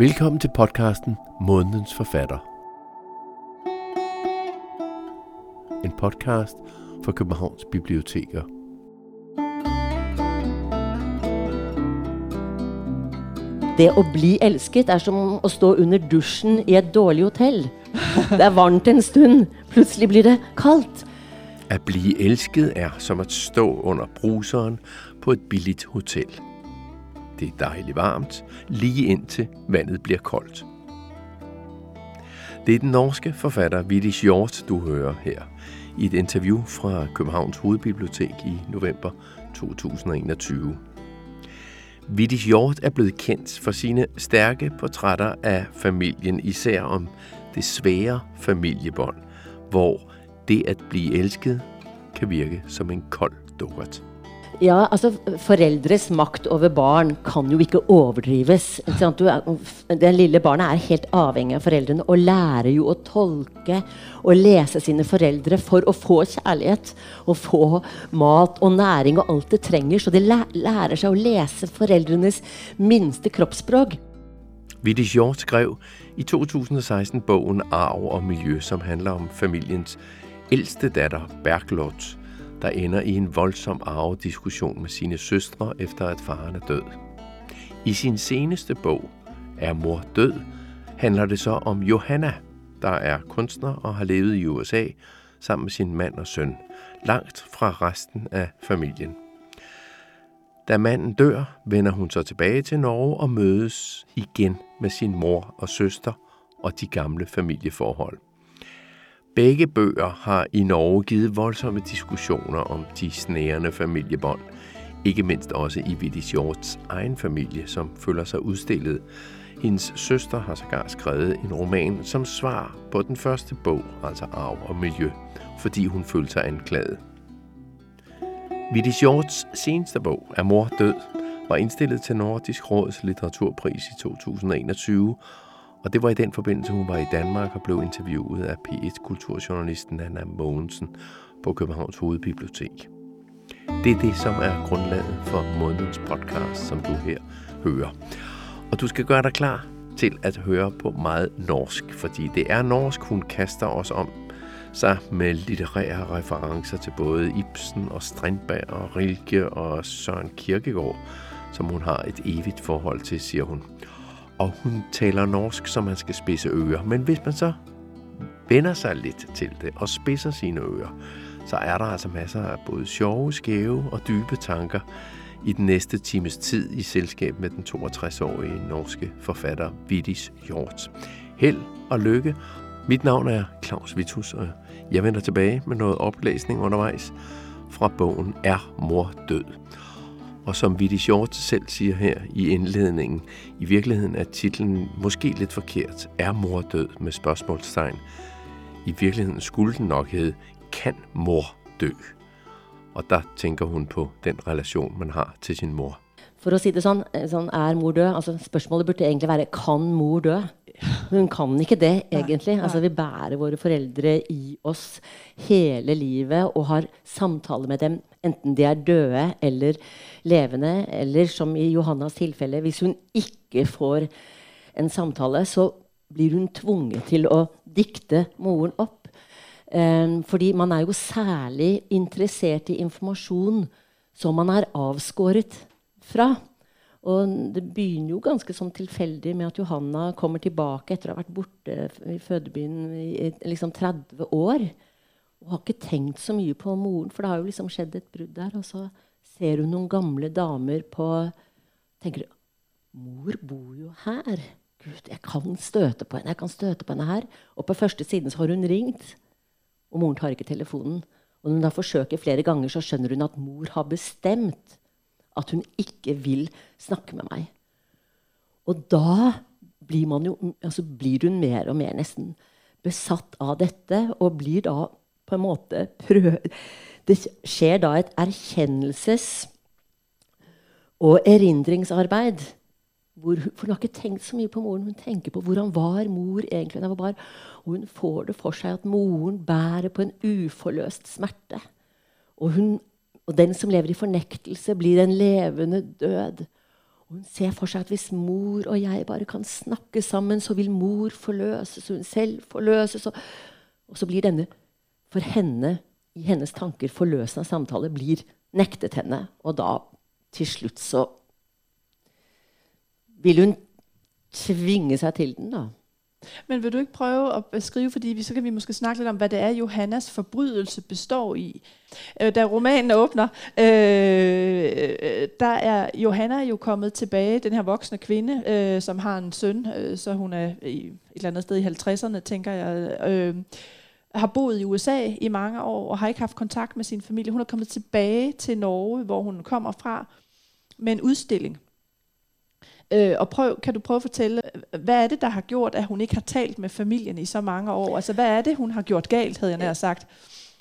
Velkommen til podcasten Månedens Forfatter. En podcast for Københavns Biblioteker. Det å bli elsket er som å stå under dusjen i et dårlig hotell. Det er varmt en stund, plutselig blir det kaldt. At bli elsket er som å stå under bruseren på et billigt hotel. Det er dejligt varmt, lige indtil vandet bliver koldt. Det er den norske forfatter Vitti Hjort, du hører her i et interview fra Københavns Hovedbibliotek i november 2021. Vitti Hjort er blevet kendt for sine stærke portrætter af familien, især om det svære familiebånd, hvor det at blive elsket kan virke som en kold dukkert. Ja, altså Foreldres makt over barn kan jo ikke overdrives. Er, det lille barnet er helt avhengig av foreldrene og lærer jo å tolke og lese sine foreldre for å få kjærlighet. Og få mat og næring og alt det trenger. Så det lærer seg å lese foreldrenes minste kroppsspråk. Vitti Hjort skrev i 2016 bogen 'Arv og miljø', som handler om familiens eldste datter Bergljot, der ender i en voldsom arvediskussion med sine søstre efter at faren er død. I sin seneste bog, Er mor død, handler det så om Johanna, der er kunstner og har levet i USA sammen med sin mand og søn, langt fra resten af familien. Da manden dør, vender hun så tilbage til Norge og mødes igen med sin mor og søster og de gamle familieforhold. Begge bøger har i Norge givet voldsomme diskussioner om de snærende familiebånd, ikke mindst også i Vitti Shorts egen familie, som føler sig udstillet. Hendes søster har sågar skrevet en roman som svar på den første bog, altså Arv og Miljø, fordi hun følte sig anklaget. Vitti Shorts seneste bog, Er mor død, var indstillet til Nordisk Råds litteraturpris i 2021, og det var i den forbindelse, hun var i Danmark og blev interviewet af P1-kulturjournalisten Anna Mogensen på Københavns Hovedbibliotek. Det er det, som er grundlaget for månedens podcast, som du her hører. Og du skal gøre dig klar til at høre på meget norsk, fordi det er norsk, hun kaster os om sig med litterære referencer til både Ibsen og Strindberg og Rilke og Søren Kierkegaard, som hun har et evigt forhold til, siger hun og hun taler norsk, så man skal spisse ører. Men hvis man så vender sig lidt til det og spidser sine ører, så er der altså masser af både sjove, skæve og dybe tanker i den næste times tid i selskab med den 62-årige norske forfatter Vittis Hjort. Held og lykke. Mit navn er Claus Vitus, og jeg vender tilbage med noget oplæsning undervejs fra bogen Er mor død? Og som Vitti Short selv siger her i indledningen, i virkeligheden er titlen måske lidt forkert. Er mor død med spørgsmålstegn? I virkeligheden skulle den nok hedde, kan mor dø? Og der tænker hun på den relation, man har til sin mor. For å si det sånn, sånn er mor død? Altså, spørsmålet burde egentlig være kan mor dø? Hun kan ikke det, egentlig. Altså, vi bærer våre foreldre i oss hele livet og har samtaler med dem, enten de er døde eller levende. Eller som i Johannas tilfelle, hvis hun ikke får en samtale, så blir hun tvunget til å dikte moren opp. Um, fordi man er jo særlig interessert i informasjon som man er avskåret fra. Og det begynner jo ganske sånn tilfeldig med at Johanna kommer tilbake etter å ha vært borte i fødebyen i liksom 30 år. Og har ikke tenkt så mye på moren, for det har jo liksom skjedd et brudd der. Og så ser hun noen gamle damer på tenker Mor bor jo her. Gud, jeg kan støte på henne. jeg kan støte på henne her. Og på første siden så har hun ringt, og moren tar ikke telefonen. Og når hun da forsøker flere ganger, så skjønner hun at mor har bestemt at hun ikke vil snakke med meg. Og da blir, jo, altså blir hun mer og mer nesten besatt av dette, og blir da på en måte prøv... Det skjer da et erkjennelses- og erindringsarbeid. Hvor, for hun har ikke tenkt så mye på moren. Hun tenker på hvordan var mor egentlig da hun var barn. Og hun får det for seg at moren bærer på en uforløst smerte. Og hun og den som lever i fornektelse, blir en levende død. Hun ser for seg at hvis mor og jeg bare kan snakke sammen, så vil mor forløses, og hun selv forløses. Og, og så blir denne, for henne, i hennes tanker, forløsende samtale blir nektet henne. Og da, til slutt, så vil hun tvinge seg til den, da. Men vil du ikke prøve at beskrive, fordi så kan vi måske snakke litt om, hva det er, Johannas forbrydelse består i. Øh, da romanen åbner, øh, der er Johanna jo kommet tilbage, den her voksne kvinde, øh, som har en søn, øh, så hun er i, et eller andet sted i 50'erne, tænker jeg, øh, har boet i USA i mange år, og har ikke haft kontakt med sin familie. Hun er kommet tilbage til Norge, hvor hun kommer fra, med en udstilling Øh, og prøv, kan du prøve at fortælle, hvad er det, der har gjort, at hun ikke har talt med familien i så mange år? Altså, hvad er det, hun har gjort galt, havde jeg nær sagt?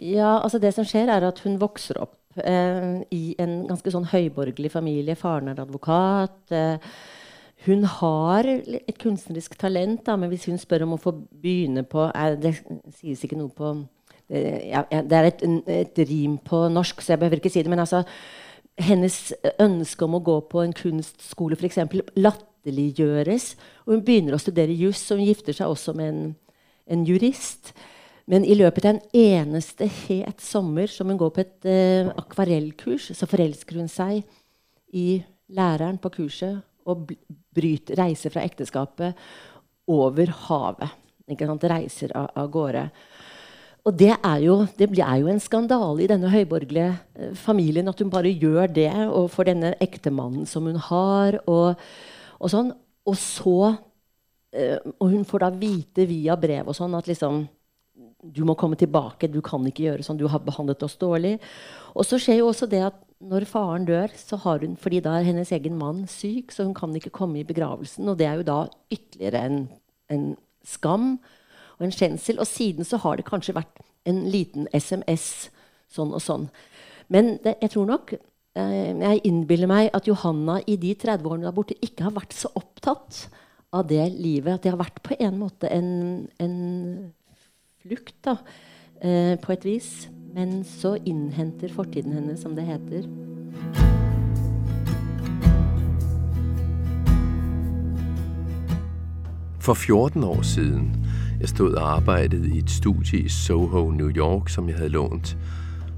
Ja, altså det som skjer er at hun vokser opp eh, i en ganske sånn høyborgerlig familie. Faren er advokat. Eh, hun har et kunstnerisk talent, da, men hvis hun spør om å få begynne på er, Det sies ikke noe på Det, ja, Det er et, et, rim på norsk, så jeg behøver ikke si det. men altså hennes ønske om å gå på en kunstskole f.eks. latterliggjøres. Og hun begynner å studere juss, og hun gifter seg også med en, en, jurist. Men i løpet av en eneste het sommer som hun går på et uh, akvarellkurs, så forelsker hun seg i læreren på kurset og bryter, reiser fra ekteskapet over havet. Reiser av, av gårde. Og det er, jo, det er jo en skandale i denne høyborgerlige eh, familien at hun bare gjør det og for denne ektemannen som hun har. Og, og sånn. Og så eh, Og hun får da vite via brev og sånn at liksom Du må komme tilbake. Du kan ikke gjøre sånn. Du har behandlet oss dårlig. Og så skjer jo også det at når faren dør, så har hun, fordi da er hennes egen mann syk, så hun kan ikke komme i begravelsen. Og det er jo da ytterligere en, en skam og en skjensel. Og siden så har det kanskje vært en liten SMS sånn og sånn. Men det, jeg tror nok eh, Jeg innbiller meg at Johanna i de 30 årene der borte ikke har vært så opptatt av det livet. At det har vært på en måte en, en flukt, da, eh, på et vis. Men så innhenter fortiden henne, som det heter. For 14 år siden Jeg stod og arbejdede i et studie i Soho, New York, som jeg havde lånt.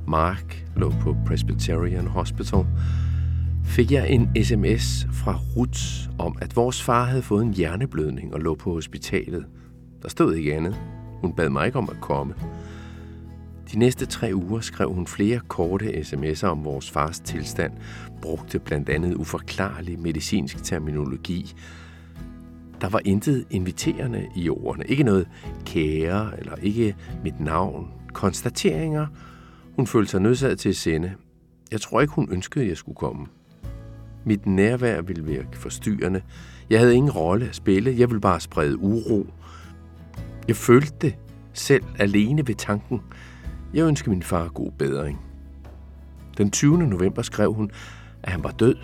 Mark lå på Presbyterian Hospital. Fik jeg en sms fra Ruth om, at vores far havde fået en hjerneblødning og lå på hospitalet. Der stod ikke andet. Hun bad mig ikke om at komme. De næste tre uger skrev hun flere korte sms'er om vores fars tilstand, brugte blandt andet uforklarlig medicinsk terminologi, der var intet inviterende i ordene. Ikke noget kære, eller ikke mit navn. Konstateringer. Hun følte sig nødsaget til at sende. Jeg tror ikke, hun ønskede, at jeg skulle komme. Mit nærvær ville virke forstyrrende. Jeg havde ingen rolle at spille. Jeg ville bare sprede uro. Jeg følte det selv alene ved tanken. Jeg ønskede min far god bedring. Den 20. november skrev hun, at han var død.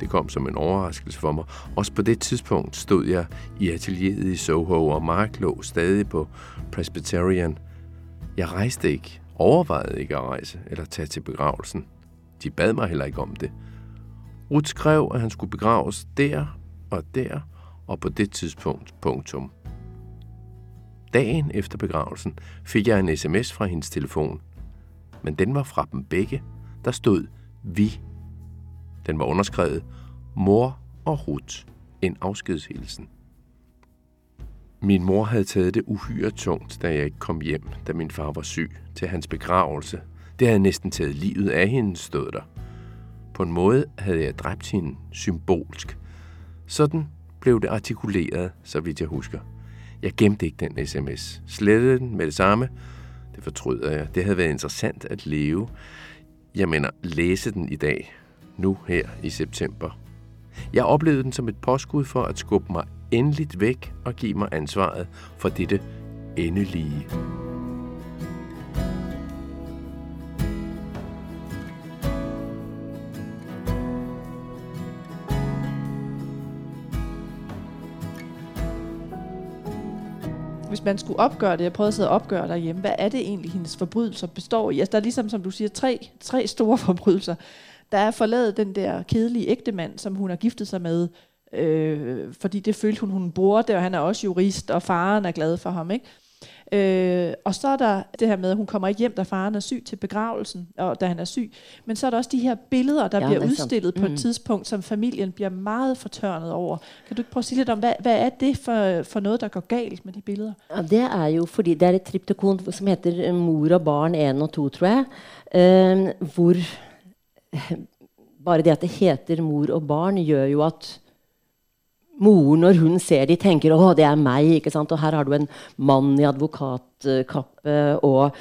Det kom som en overraskelse for mig. Også på det tidspunkt stod jeg i atelieret i Soho, og Mark lå stadig på Presbyterian. Jeg rejste ikke, overvejede ikke at rejse eller tage til begravelsen. De bad mig heller ikke om det. Ruth skrev, at han skulle begraves der og der og på det tidspunkt. Punktum. Dagen efter begravelsen fik jeg en sms fra hendes telefon. Men den var fra dem begge. Der stod vi den var underskrevet Mor og Ruth. En afskedshilsen. Min mor havde taget det uhyre tungt, da jeg ikke kom hjem, da min far var syg, til hans begravelse. Det havde næsten taget livet af hende, stod der. På en måde havde jeg dræbt hende symbolsk. Sådan blev det artikuleret, så vidt jeg husker. Jeg gemte ikke den sms. Slettede den med det samme. Det fortryder jeg. Det havde været interessant at leve. Jeg mener, læse den i dag nu her i september. Jeg oplevede den som et påskud for at skubbe mig endeligt væk og give mig ansvaret for dette endelige. hvis man skulle opgøre det, jeg prøvede at sidde og opgøre derhjemme, hvad er det egentlig, hendes forbrydelser består i? Altså, der er ligesom, som du siger, tre, tre store forbrydelser. Der er forladet den der kedelige ægtemand, som hun har giftet sig med, øh, fordi det følte hun, hun burde, og han er også jurist, og faren er glad for ham. Ikke? Øh, og så er der det her med, at hun kommer ikke hjem, da faren er syg til begravelsen, og da han er syg. Men så er der også de her billeder, der Ja, bliver er udstillet mm. på et Mm. tidspunkt, som familien bliver meget fortørnet over. Kan du ikke prøve at sige lidt om, hvad, hvad er det for, for noget, der går galt med de billeder? Ja, det er jo fordi det er et triptykon som heter eh, Mor og barn 1 og 2, tror jeg. Øh, hvor Bare det at det heter mor og barn, gjør jo at moren, når hun ser de, tenker 'Å, det er meg'. ikke sant? Og her har du en mann i advokatkappe og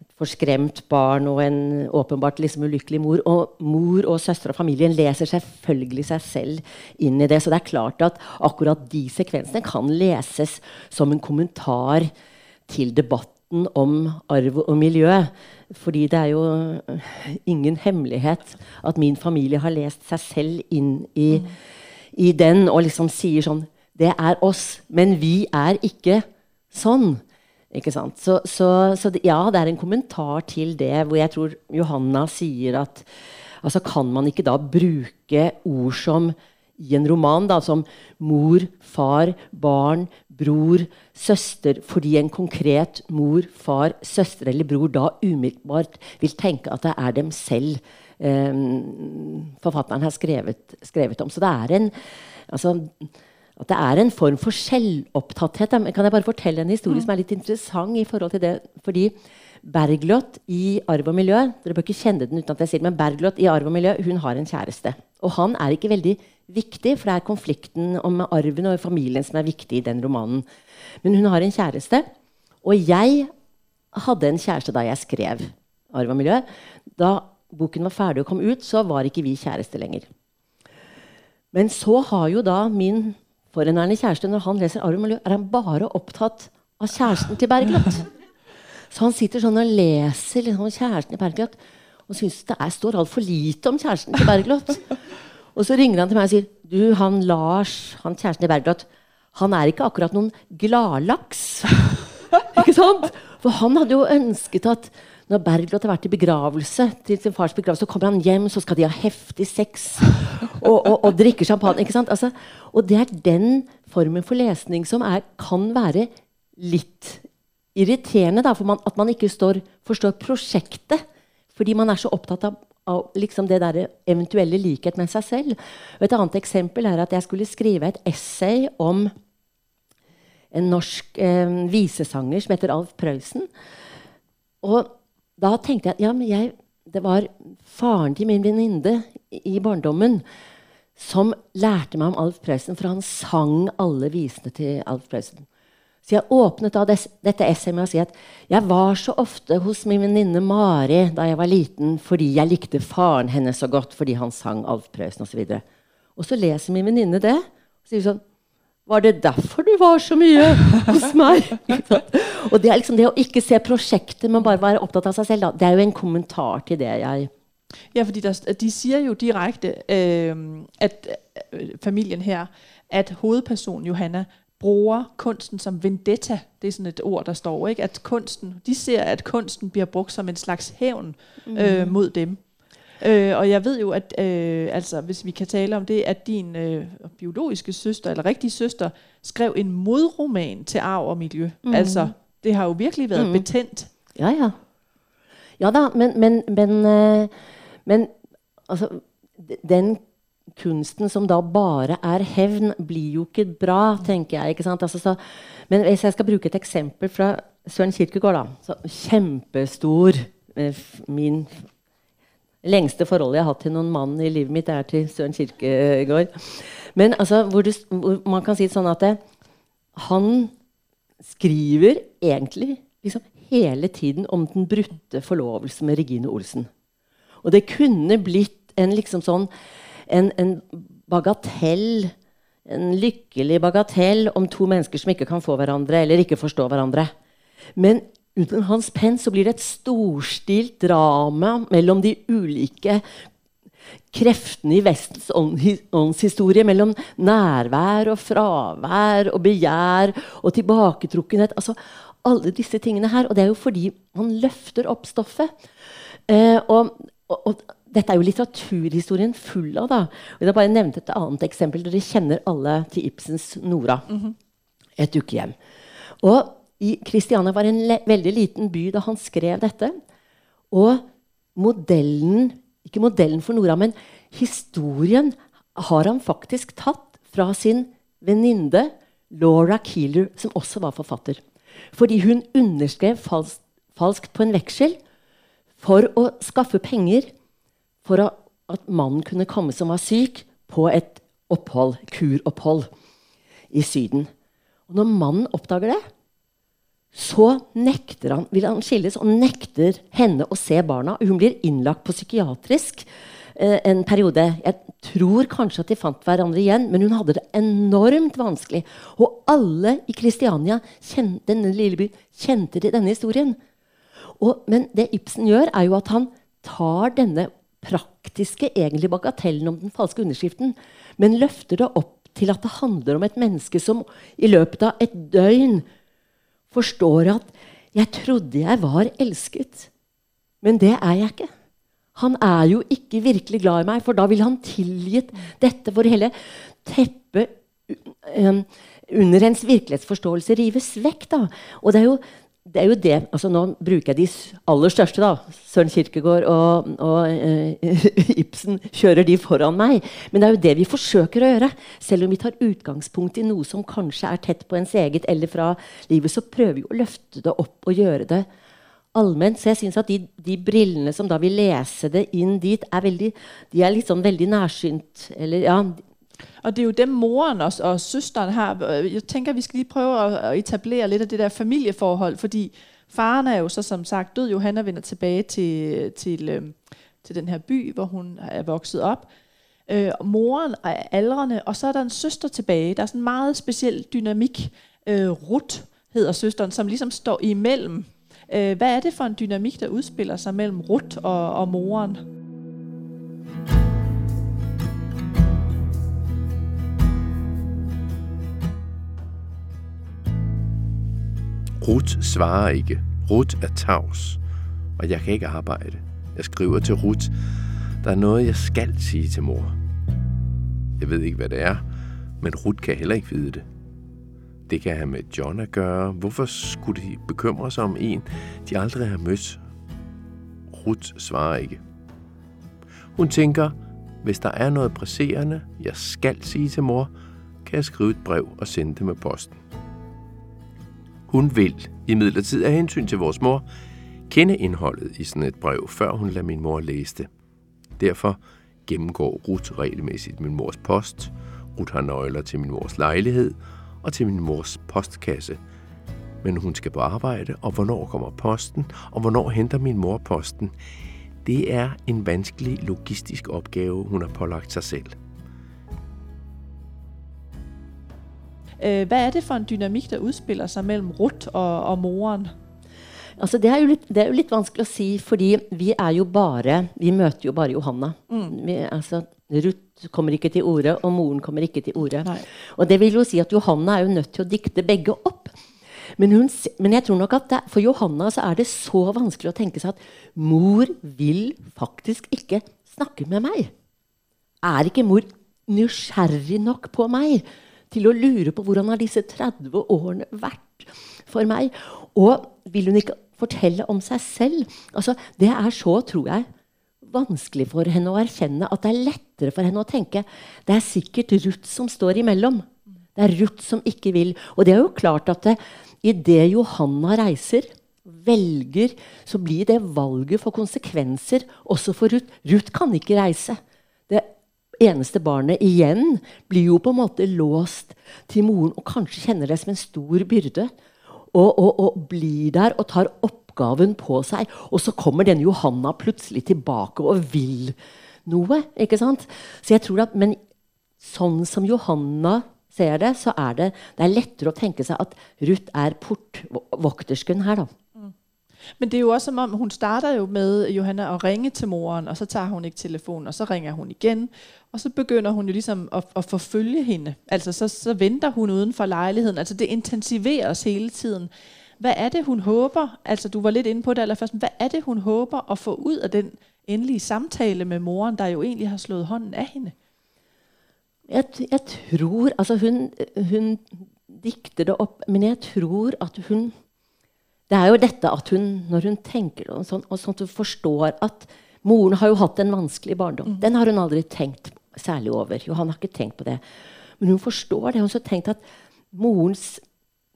et forskremt barn og en åpenbart liksom ulykkelig mor. Og mor og søster og familien leser selvfølgelig seg selv inn i det. Så det er klart at akkurat de sekvensene kan leses som en kommentar til debatten om arv og miljø. Fordi det er jo ingen hemmelighet at min familie har lest seg selv inn i, i den og liksom sier sånn Det er oss, men vi er ikke sånn. Ikke sant? Så, så, så ja, det er en kommentar til det, hvor jeg tror Johanna sier at altså Kan man ikke da bruke ord som i en roman da, som mor, far, barn, bror, søster, fordi en konkret mor, far, søster eller bror da umiddelbart vil tenke at det er dem selv eh, forfatteren har skrevet, skrevet om. Så det er en altså, at det er en form for selvopptatthet. Kan jeg bare fortelle en historie som er litt interessant i forhold til det? Fordi Bergljot i Arv og miljø Dere bør ikke kjenne den uten at jeg sier men Bergljot i Arv og miljø hun har en kjæreste. Og han er ikke veldig viktig, for det er konflikten om arven og familien som er viktig i den romanen. Men hun har en kjæreste. Og jeg hadde en kjæreste da jeg skrev Arv og miljø. Da boken var ferdig og kom ut, så var ikke vi kjæreste lenger. Men så har jo da min forhenværende kjæreste, når han leser Arv og miljø, er han bare opptatt av kjæresten til Bergljot. Så han sitter sånn og leser liksom, om kjæresten til Bergljot og syns det er, står altfor lite om kjæresten til Bergljot. Og så ringer han til meg og sier du, han Lars, han kjæresten til Bergljot, han er ikke akkurat noen gladlaks. ikke sant? For han hadde jo ønsket at når Bergljot har vært i begravelse, til sin fars begravelse, så kommer han hjem, så skal de ha heftig sex og, og, og drikke champagne. ikke sant? Altså, og det er den formen for lesning som er, kan være litt irriterende, da, for man, at man ikke står, forstår prosjektet. Fordi man er så opptatt av, av liksom det der eventuelle likhet med seg selv. Et annet eksempel er at jeg skulle skrive et essay om en norsk eh, visesanger som heter Alf Prøysen. Og da tenkte jeg at ja, men jeg, det var faren til min venninne i barndommen som lærte meg om Alf Prøysen, for han sang alle visene til Alf Prøysen. Så jeg åpnet da des, dette essayet med å si at jeg var så ofte hos min venninne Mari da jeg var liten fordi jeg likte faren hennes så godt fordi han sang Alf Prøysen osv. Og, og så leser min venninne det og sier sånn Var det derfor du var så mye hos meg? Og det er liksom det å ikke se prosjektet, men bare være opptatt av seg selv. Det er jo en kommentar til det jeg Ja, fordi der, de sier jo direkte, øh, at øh, familien her, at hovedpersonen Johanna bruger kunsten som vendetta. Det er sådan et ord, der står, ikke? At kunsten, de ser, at kunsten bliver brugt som en slags hævn øh, mod dem. Øh, og jeg ved jo, at øh, altså, hvis vi kan tale om det, at din øh, biologiske søster, eller rigtige søster, skrev en modroman til arv og miljø. Mm. Altså, det har jo virkelig været mm. betændt. Ja, ja. Ja da, men, men, men, øh, men altså, den kunsten som da bare er hevn, blir jo ikke bra, tenker jeg. Altså, så, men hvis jeg skal bruke et eksempel fra Søren Kirkegaard, da. Så kjempestor eh, Min lengste forhold jeg har hatt til noen mann i livet mitt, er til Søren Kirkegaard. Men altså, hvor, du, hvor man kan si det sånn at det, han skriver egentlig liksom hele tiden om den brutte forlovelsen med Regine Olsen. Og det kunne blitt en liksom sånn en, en bagatell, en lykkelig bagatell om to mennesker som ikke kan få hverandre eller ikke forstå hverandre. Men under hans penn så blir det et storstilt drama mellom de ulike kreftene i Vestens åndshistorie mellom nærvær og fravær og begjær og tilbaketrukkenhet. Altså alle disse tingene her. Og det er jo fordi han løfter opp stoffet. Eh, og, og, og dette er jo litteraturhistorien full av. da. Og jeg bare nevnte et annet eksempel. Dere kjenner alle til Ibsens Nora. Mm -hmm. Et ukehjem. Og Kristiania var en veldig liten by da han skrev dette. Og modellen Ikke modellen for Nora, men historien har han faktisk tatt fra sin venninne Laura Keeler, som også var forfatter. Fordi hun underskrev falskt, falskt på en veksel for å skaffe penger for at mannen kunne komme som var syk, på et opphold, kuropphold i Syden. Og når mannen oppdager det, så nekter han, vil han skilles og nekter henne å se barna. Hun blir innlagt på psykiatrisk eh, en periode. Jeg tror kanskje at de fant hverandre igjen, men hun hadde det enormt vanskelig. Og alle i Kristiania, denne lille byen, kjente til denne historien. Og, men det Ibsen gjør, er jo at han tar denne praktiske egentlig bagatellen om den falske underskriften, men løfter det opp til at det handler om et menneske som i løpet av et døgn forstår at 'jeg trodde jeg var elsket', men det er jeg ikke. Han er jo ikke virkelig glad i meg, for da ville han tilgitt dette for hele teppet under ens virkelighetsforståelse rives vekk. da. Og det er jo det er jo det altså Nå bruker jeg de aller største. da, Søren Kirkegård og, og uh, Ibsen kjører de foran meg. Men det er jo det vi forsøker å gjøre. Selv om vi tar utgangspunkt i noe som kanskje er tett på ens eget eller fra livet, så prøver vi å løfte det opp og gjøre det allment. Så jeg syns at de, de, brillene som da vil lese det inn dit, er veldig, de er liksom veldig nærsynt. Eller ja, og det er jo dem moren og, og søsteren har. Jeg tenker vi skal lige prøve at, etablere litt av det der familieforhold. Fordi faren er jo så som sagt død. Johanna vender tilbake til, til, til den her by hvor hun er vokset opp. Øh, moren er aldrende, og så er der en søster tilbake. Der er en meget spesiell dynamikk. Øh, Ruth heter søsteren, som liksom står imellom. Øh, hva er det for en dynamikk der utspiller seg mellom Ruth og, og moren? Ruth svarer ikke. Ruth er tavs, og jeg kan ikke arbejde. Jeg skriver til Ruth, der er noget, jeg skal sige til mor. Jeg ved ikke, hvad det er, men Ruth kan heller ikke vide det. Det kan have med John at gøre. Hvorfor skulle de bekymre sig om en, de aldrig har mødt? Ruth svarer ikke. Hun tænker, hvis der er noget presserende, jeg skal sige til mor, kan jeg skrive et brev og sende det med posten. Hun vil imidlertid af hensyn til vores mor kende indholdet i sådan et brev, før hun lader min mor læse det. Derfor gennemgår Ruth regelmæssigt min mors post. Ruth har nøgler til min mors lejlighed og til min mors postkasse. Men hun skal på arbejde, og hvornår kommer posten, og hvornår henter min mor posten. Det er en vanskelig logistisk opgave, hun har pålagt sig selv. Øh, hvad er det for en dynamikk der utspiller seg mellom Ruth og, og moren? Altså, det, er jo litt, det er jo litt vanskelig å si, fordi vi er jo bare Vi møter jo bare Johanna. Mm. Vi, altså, Ruth kommer ikke til orde, og moren kommer ikke til orde. Og det vil jo si at Johanna er jo nødt til å dikte begge opp. Men, hun, men jeg tror nok at det, for Johanna så er det så vanskelig å tenke seg at mor vil faktisk ikke snakke med meg. Er ikke mor nysgjerrig nok på meg? Til å lure på hvordan har disse 30 årene vært for meg. Og vil hun ikke fortelle om seg selv? Altså, det er så, tror jeg, vanskelig for henne å erkjenne at det er lettere for henne å tenke det er sikkert Ruth som står imellom. Det er Ruth som ikke vil. Og det er jo klart at idet Johanna reiser, velger, så blir det valget for konsekvenser også for Ruth. Ruth kan ikke reise eneste barnet igjen blir jo på en måte låst til moren og kanskje kjenner det som en stor byrde. Og, og, og blir der og tar oppgaven på seg. Og så kommer denne Johanna plutselig tilbake og vil noe. ikke sant? Så jeg tror at, Men sånn som Johanna ser det, så er det, det er lettere å tenke seg at Ruth er portvoktersken her. da. Men det er jo også som om, hun starter jo med Johanna at ringe til moren, og så tager hun ikke telefonen, og så ringer hun igen, og så begynder hun jo ligesom at, at forfølge hende. Altså så, så venter hun uden for lejligheden. Altså det intensiveres hele tiden. Hvad er det, hun håber? Altså, du var lidt inde på det allerførst. Hvad er det, hun håber at få ud af den endelige samtale med moren, der jo egentlig har slået hånden af hende? Jeg, jeg tror Altså, hun, hun dikter det opp, men jeg tror at hun Det er jo dette at hun, når hun tenker og sånn, og sånn at hun forstår at moren har jo hatt en vanskelig barndom. Mm. Den har hun aldri tenkt særlig over. Johan har ikke tenkt på det. Men hun forstår det. Hun har tenkt at moren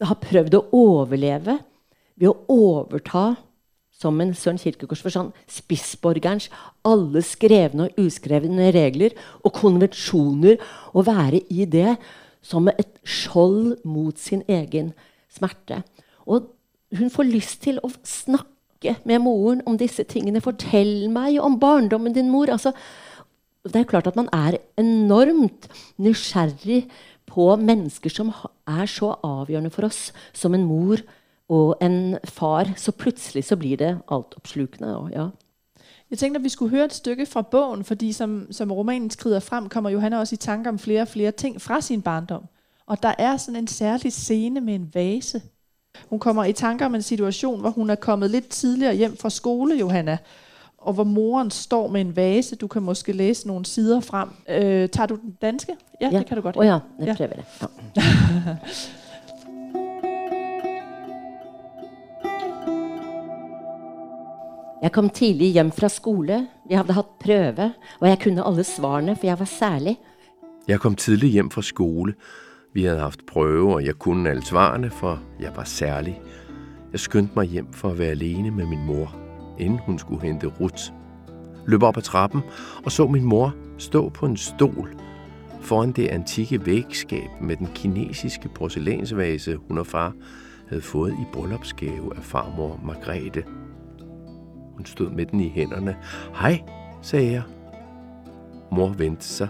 har prøvd å overleve ved å overta som en Søren Kirkegårds forstand, spissborgerens alle skrevne og uskrevne regler og konvensjoner, og være i det som et skjold mot sin egen smerte. Og hun får lyst til å snakke med moren om disse tingene. 'Fortell meg om barndommen din, mor.' Altså, det er klart at man er enormt nysgjerrig på mennesker som er så avgjørende for oss som en mor og en far. Så plutselig så blir det altoppslukende. Ja. Jeg tenkte at vi skulle høre et stykke fra bogen, fordi som, som romanen skrider frem, kommer Johanna også i tanke om flere og flere ting fra sin barndom. Og der er sådan en særlig scene med en vase. Hun kommer i tanker om en situasjon hvor hun er kommet litt tidligere hjem fra skole, Johanna, og hvor moren står med en vase. Du kan måske læse noen sider frem. Uh, tar du den danske? Ja, ja. det kan du godt. Å oh, ja, jeg ja. prøver det. Ja. Jeg kom tidlig hjem fra skole. Vi hadde hatt prøve, og jeg kunne alle svarene, for jeg var særlig. Jeg kom tidlig hjem fra skole. Vi hadde haft prøve, og jeg kunne alle svarene, for jeg var særlig. Jeg skyndte meg hjem for å være alene med min mor, inden hun skulle hente Ruth. Løb op ad trappen og så min mor stå på en stol foran det antikke vægskab med den kinesiske porcelænsvase, hun og far hadde fået i bryllupsgave av farmor Margrethe. Hun stod med den i hænderne. Hej, sagde jeg. Mor vendte sig,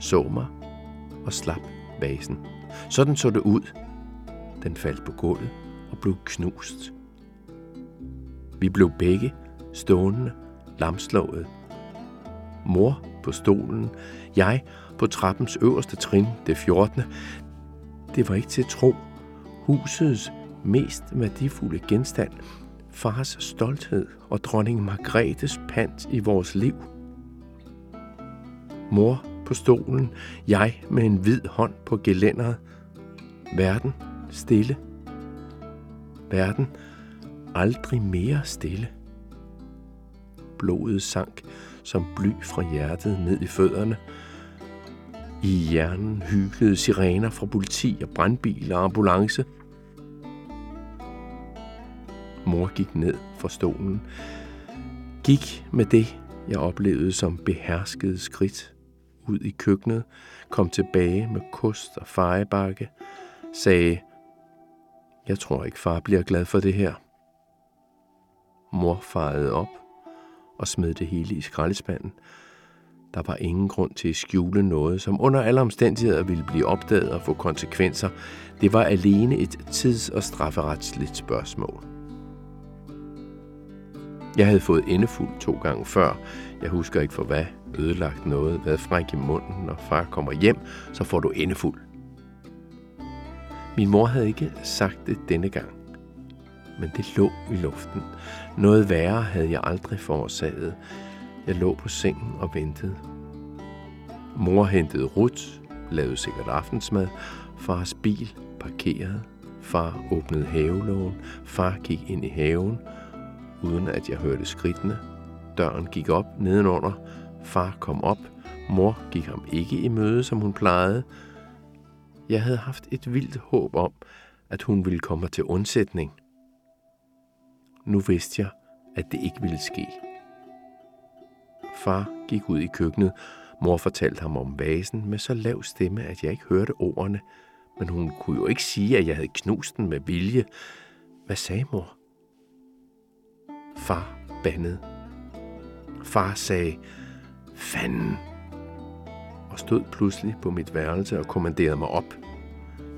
så mig og slap vasen. Sådan så det ud. Den faldt på gulvet og blev knust. Vi blev begge stående, lamslået. Mor på stolen, jeg på trappens øverste trin, det 14. Det var ikke til tro. Husets mest værdifulde genstand fars stolthed og dronning Margrethes pant i vores liv. Mor på stolen, jeg med en hvid hånd på gelænderet. Verden stille. Verden aldrig mere stille. Blodet sank som bly fra hjertet ned i fødderne. I hjernen hyggede sirener fra politi og brandbiler og ambulance – Mor gik ned fra stolen. Gik med det, jeg oplevede som beherskede skridt ud i køkkenet, kom tilbage med kost og fejebakke, sagde, jeg tror ikke far bliver glad for det her. Mor farede op og smed det hele i skraldespanden. Der var ingen grund til at skjule noget, som under alle omstændigheder ville blive opdaget og få konsekvenser. Det var alene et tids- og strafferetsligt spørgsmål. Jeg havde fået endefuld to gange før. Jeg husker ikke for hvad. Ødelagt noget, været fræk i munden. Når far kommer hjem, så får du endefuld. Min mor havde ikke sagt det denne gang. Men det lå i luften. Noget værre havde jeg aldrig forårsaget. Jeg lå på sengen og ventede. Mor hentede Ruth, lavede sikkert aftensmad. Fars bil parkerede. Far åbnede havelågen. Far gik ind i haven uden at jeg hørte skridtene. Døren gik op nedenunder. Far kom op. Mor gik ham ikke i møde, som hun plejede. Jeg havde haft et vildt håb om, at hun ville komme til undsætning. Nu vidste jeg, at det ikke ville ske. Far gik ud i køkkenet. Mor fortalte ham om vasen med så lav stemme, at jeg ikke hørte ordene. Men hun kunne jo ikke sige, at jeg havde knust den med vilje. Hvad sagde mor? Far bandede. Far sagde, fanden, og stod pludselig på mit værelse og kommanderede mig op.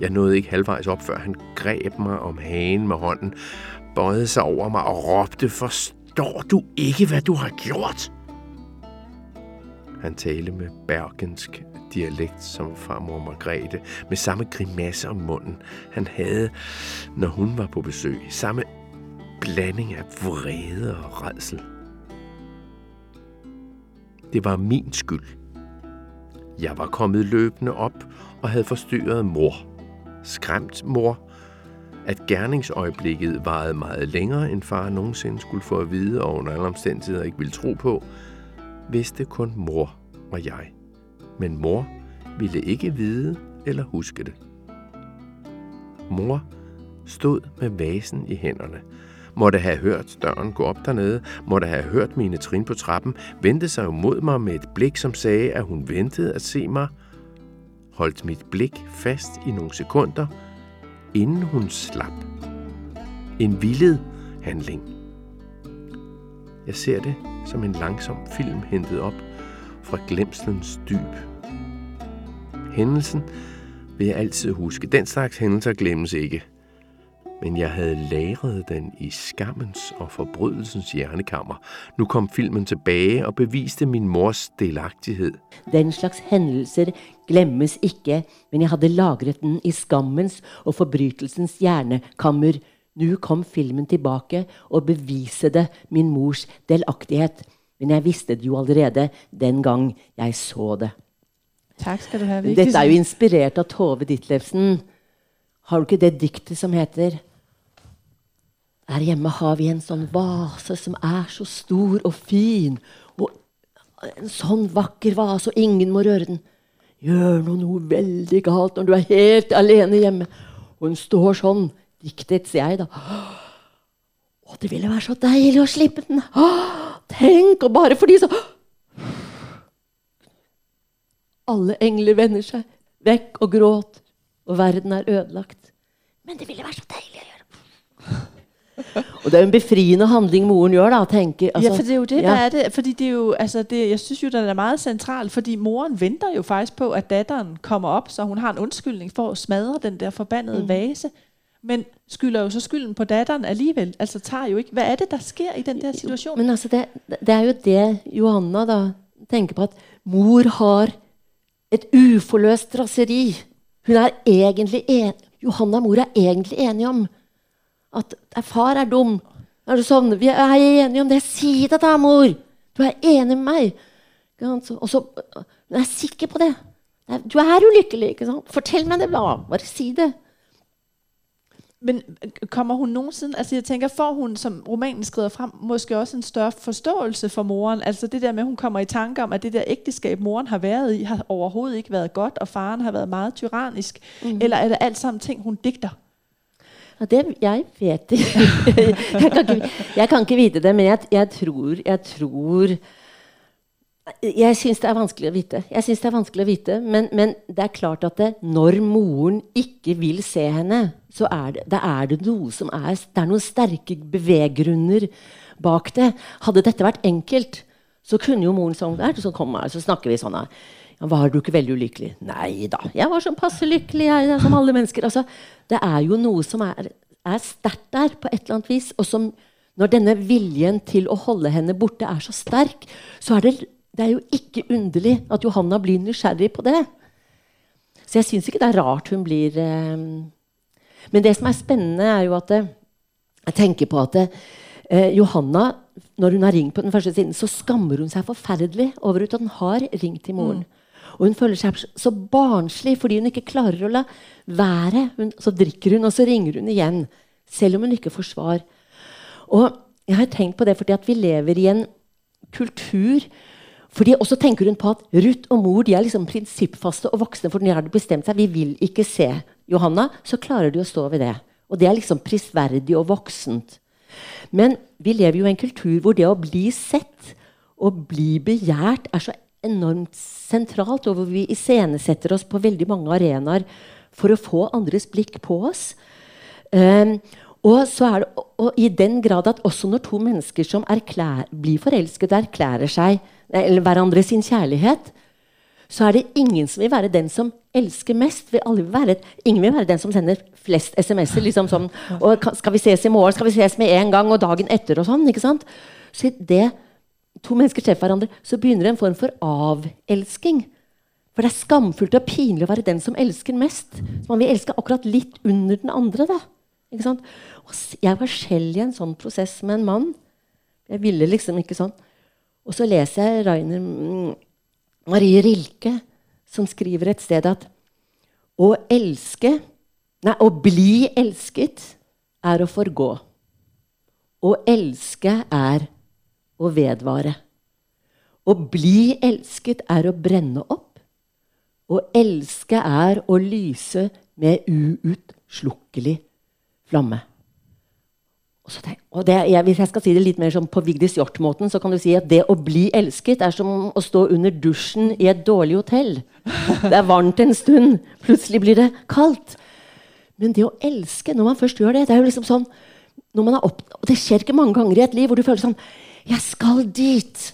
Jeg nåede ikke halvvejs op, før han greb mig om hagen med hånden, bøjede sig over mig og råbte, forstår du ikke, hvad du har gjort? Han talte med bergensk dialekt som farmor Margrethe, med samme grimasse om munden, han havde, når hun var på besøg. Samme blanding af vrede og redsel. Det var min skyld. Jeg var kommet løbende op og havde forstyrret mor. Skræmt mor, at gerningsøjeblikket varede meget længere, end far nogensinde skulle få at vide, og under alle omstændigheder ikke ville tro på, vidste kun mor og jeg. Men mor ville ikke vide eller huske det. Mor stod med vasen i hænderne, måtte have hørt døren gå op dernede, måtte have hørt mine trin på trappen, vendte sig mod mig med et blik, som sagde, at hun ventede at se mig, holdt mit blik fast i nogle sekunder, inden hun slap. En vildet handling. Jeg ser det som en langsom film hentet op fra glemslens dyb. Hændelsen vil jeg altid huske. Den slags hændelser glemmes ikke. Men jeg havde lagret den i skammens og forbrydelsens hjernekammer. Nu kom filmen tilbage og beviste min mors delagtighed. Den slags hendelser glemmes ikke, men jeg hadde lagret den i skammens og forbrytelsens hjernekammer. Nu kom filmen tilbake og bevisede min mors delaktighet. Men jeg visste det jo allerede den gang jeg så det. Tak skal du have. Dette er jo inspirert av Tove Ditlevsen. Har du ikke det diktet som heter Der hjemme har vi en sånn vase som er så stor og fin. Og en sånn vakker vase, og ingen må røre den. Gjør nå noe veldig galt når du er helt alene hjemme. Og hun står sånn, diktet, sier jeg da. Å, det ville være så deilig å slippe den. Å, tenk, og bare fordi så Alle engler vender seg vekk og gråter, og verden er ødelagt. Men det ville være så deilig å. Og det er jo en befriende handling moren gjør. da, tenker. Altså, ja, for det er jo det. Ja. Er det? Fordi det er jo, altså det, jeg synes jo, den er meget centralt, fordi moren venter jo faktisk på, at datteren kommer op, så hun har en undskyldning for å smadre den der forbandede mm. vase. Men skylder jo så skylden på datteren alligevel. Altså tar jo ikke. Hva er det, der sker i den der situasjonen? Men altså, det, det er jo det Johanna da tenker på, at mor har et uforløst raseri. Hun er egentlig en, Johanna og mor er egentlig enige om at far er dum. Er du sånn? Vi er enige om det. Si det, da, mor! Du er enig med meg. Og så Jeg er sikker på det. Du er ulykkelig. ikke sant? Fortell meg det, da. Bare si det. Men kommer hun noensinne altså jeg tenker, får hun, som romanen skrider frem, måske også en større forståelse for moren? Altså det der med, hun kommer i tanke om, at det der ekteskap moren har vært i, har overhovedet ikke vært godt, og faren har vært meget tyrannisk. Mm. Eller er det alt sammen ting, hun digter? Og det, jeg vet det. jeg, kan ikke, jeg kan ikke vite det, men jeg, jeg tror, jeg jeg syns det er vanskelig å vite. Jeg synes det er vanskelig å vite, men, men det er klart at det, når moren ikke vil se henne, så er det, er det noe som er Det er noen sterke beveggrunner bak det. Hadde dette vært enkelt, så kunne jo moren sånn der, så, kom så snakker vi sånn her. 'Var du ikke veldig ulykkelig?' 'Nei da, jeg var sånn passe lykkelig, jeg, som alle mennesker.' Altså, det er jo noe som er, er sterkt der på et eller annet vis. Og som, når denne viljen til å holde henne borte er så sterk, så er det det er jo ikke underlig at Johanna blir nysgjerrig på det. Så jeg syns ikke det er rart hun blir eh... Men det som er spennende, er jo at eh, jeg tenker på at eh, Johanna, når hun har ringt på den første siden, så skammer hun seg forferdelig over at hun har ringt til moren. Mm. Og hun føler seg så barnslig fordi hun ikke klarer å la være. Hun, så drikker hun, og så ringer hun igjen. Selv om hun ikke får svar. Og jeg har tenkt på det fordi at vi lever i en kultur fordi også tenker hun på at Ruth og mor de er liksom prinsippfaste og voksne. for når de har bestemt seg, Vi vil ikke se Johanna, så klarer de å stå ved det. Og det er liksom prisverdig og voksent. Men vi lever jo i en kultur hvor det å bli sett og bli begjært er så enormt sentralt, og hvor vi iscenesetter oss på veldig mange arenaer for å få andres blikk på oss. Um, og, det, og, i den grad at også når to mennesker som erklær, blir forelsket, erklærer seg eller hverandre sin kjærlighet, så er det ingen som vil være den som elsker mest. Vil vil være, ingen vil være den som sender flest SMS-er. Liksom sånn, 'Skal vi ses i morgen? Skal vi ses med en gang?' Og dagen etter og sånn. ikke sant? Så det to mennesker treffer hverandre, så begynner det en form for avelsking. For det er skamfullt og pinlig å være den som elsker mest. Så man vil elske akkurat litt under den andre. da. Ikke sant? Og jeg var selv i en sånn prosess med en mann. Jeg ville liksom ikke sånn. Og så leser jeg Rainer mm, Marie Rilke, som skriver et sted at å elske Nei, å bli elsket er å forgå. Å elske er å vedvare. Å bli elsket er å brenne opp. Å elske er å lyse med uutslukkelig flamme. Tenk, det, jeg, hvis jeg skal si det litt mer sånn på Vigdis Hjorth-måten, så kan du si at det å bli elsket er som å stå under dusjen i et dårlig hotell. Det er varmt en stund, plutselig blir det kaldt. Men det å elske, når man først gjør det, det er jo liksom sånn når man er opp, Og det skjer ikke mange ganger i et liv hvor du føler sånn Jeg skal dit!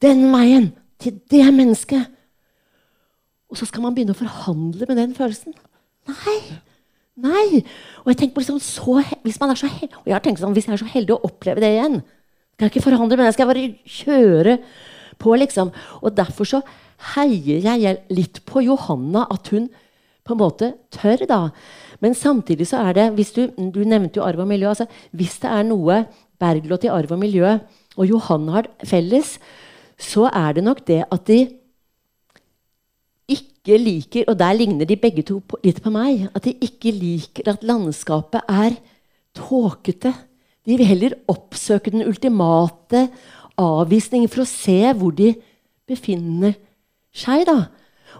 Den veien! Til det mennesket! Og så skal man begynne å forhandle med den følelsen. Nei! Nei! Og jeg tenker på liksom så, hvis man er så heldig, og jeg har tenkt sånn, hvis jeg er så heldig å oppleve det igjen Skal jeg ikke forhandle med det, skal jeg bare kjøre på, liksom. Og derfor så heier jeg litt på Johanna, at hun på en måte tør, da. Men samtidig så er det hvis Du, du nevnte jo arv og miljø. altså Hvis det er noe Bergljot i arv og miljø og Johan har felles, så er det nok det at de ikke liker Og der ligner de begge to på, litt på meg. At de ikke liker at landskapet er tåkete. De vil heller oppsøke den ultimate avvisningen for å se hvor de befinner seg. da.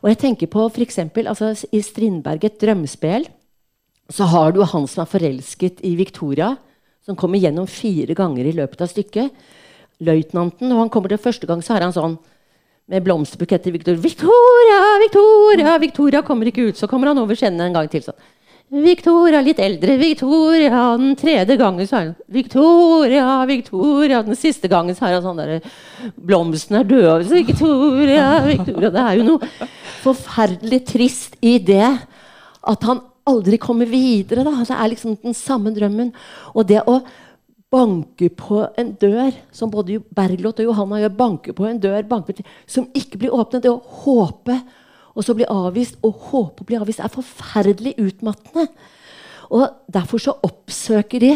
Og jeg tenker på for eksempel, altså, I Strindberg, et drømmespel, så har du han som er forelsket i Victoria, som kommer gjennom fire ganger i løpet av stykket. Løytnanten, og han kommer til første gang, så er han sånn med blomsterbuketter. Victoria, Victoria, Victoria, Victoria kommer ikke ut. Så kommer han over skjennene en gang til. sånn. Victoria, litt eldre. Victoria, den tredje gangen så er han Victoria, Victoria. Den siste gangen så er han sånn der Blomsten er død. Victoria, Victoria. Det er jo noe forferdelig trist i det at han aldri kommer videre. Da. Det er liksom den samme drømmen. Og det å banke på en dør, som både Bergljot og Johanna gjør, banker på en dør banker, som ikke blir åpnet, det å håpe og så bli avvist, og håpe å bli avvist, er forferdelig utmattende. Og Derfor så oppsøker de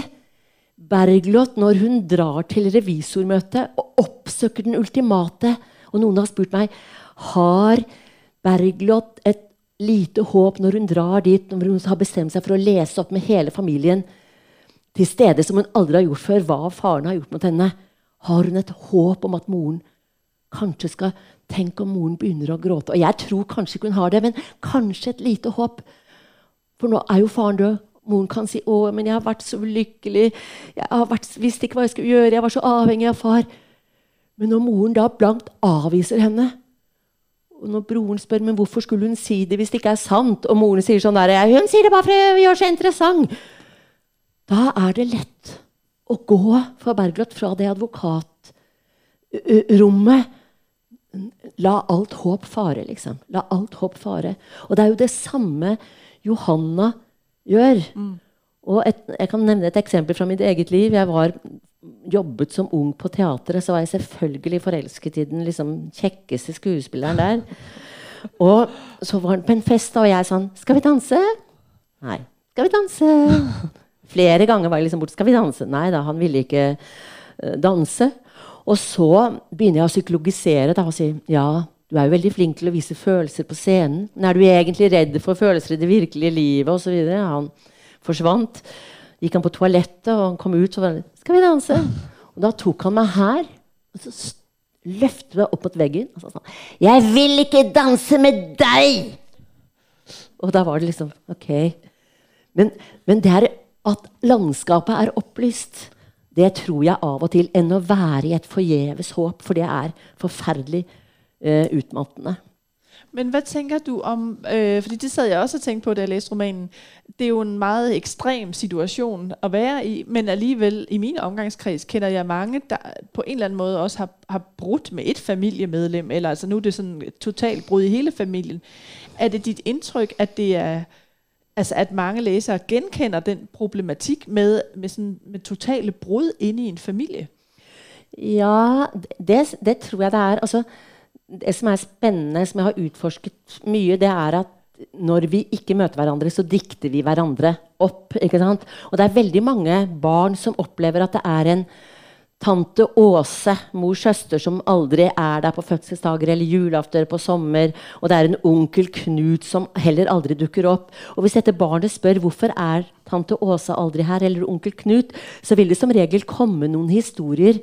Bergljot når hun drar til revisormøte, og oppsøker den ultimate. Og noen har spurt meg har Bergljot et lite håp når hun drar dit, når hun har bestemt seg for å lese opp med hele familien til stede som hun aldri har gjort før, hva faren har gjort mot henne. Har hun et håp om at moren kanskje skal Tenk om moren begynner å gråte. Og jeg tror kanskje ikke hun har det, men kanskje et lite håp. For nå er jo faren død. Moren kan si 'Å, men jeg har vært så ulykkelig. Jeg har vært, visste ikke hva jeg skulle gjøre. Jeg var så avhengig av far.' Men når moren da blankt avviser henne, og når broren spør men hvorfor skulle hun si det hvis det ikke er sant, og moren sier sånn der, 'Hun sier det bare for å gjøre seg interessant', da er det lett å gå fra Bergljot fra det advokatrommet La alt håp fare, liksom. La alt håp fare. Og det er jo det samme Johanna gjør. Mm. Og et, jeg kan nevne et eksempel fra mitt eget liv. Jeg var jobbet som ung på teatret, så var jeg selvfølgelig forelsket i den liksom, kjekkeste skuespilleren der. Og så var han på en fest, og jeg sånn 'Skal vi danse?' Nei. 'Skal vi danse?' Flere ganger var jeg liksom borte. 'Skal vi danse?' Nei da, han ville ikke uh, danse. Og så begynner jeg å psykologisere da, og si ja, du er jo veldig flink til å vise følelser på scenen. Men er du egentlig redd for følelser i det virkelige livet Og så videre? Han forsvant. Gikk han på toalettet, og han kom ut, så var han 'Skal vi danse?' Og da tok han meg her. og så løftet meg opp mot veggen og sa sånn 'Jeg vil ikke danse med deg!' Og da var det liksom OK. Men, men det er at landskapet er opplyst det tror jeg av og til enn å være i et forgjeves håp, for det er forferdelig uh, utmattende. Men hva tenker du om, øh, fordi det sad jeg også og tenkte på, da jeg leste romanen, det er jo en meget ekstrem situasjon å være i, men alligevel i min omgangskreds kender jeg mange, der på en eller annen måte også har, har brutt med et familiemedlem, eller altså nå er det sånn totalt brudd i hele familien. Er det dit inntrykk at det er altså at mange læsere genkender den problematikk med, med, med totale brud inne i en familie. Ja, det, det, tror jeg det er. Altså, det som er spennende, som jeg har utforsket mye, det er at når vi ikke møter hverandre, så dikter vi hverandre opp. Og det er veldig mange barn som opplever at det er en tante Åse, mors søster, som aldri er der på fødselsdager eller julaften på sommer. Og det er en onkel Knut som heller aldri dukker opp. Og hvis dette barnet spør hvorfor er tante Åse aldri her, eller onkel Knut, så vil det som regel komme noen historier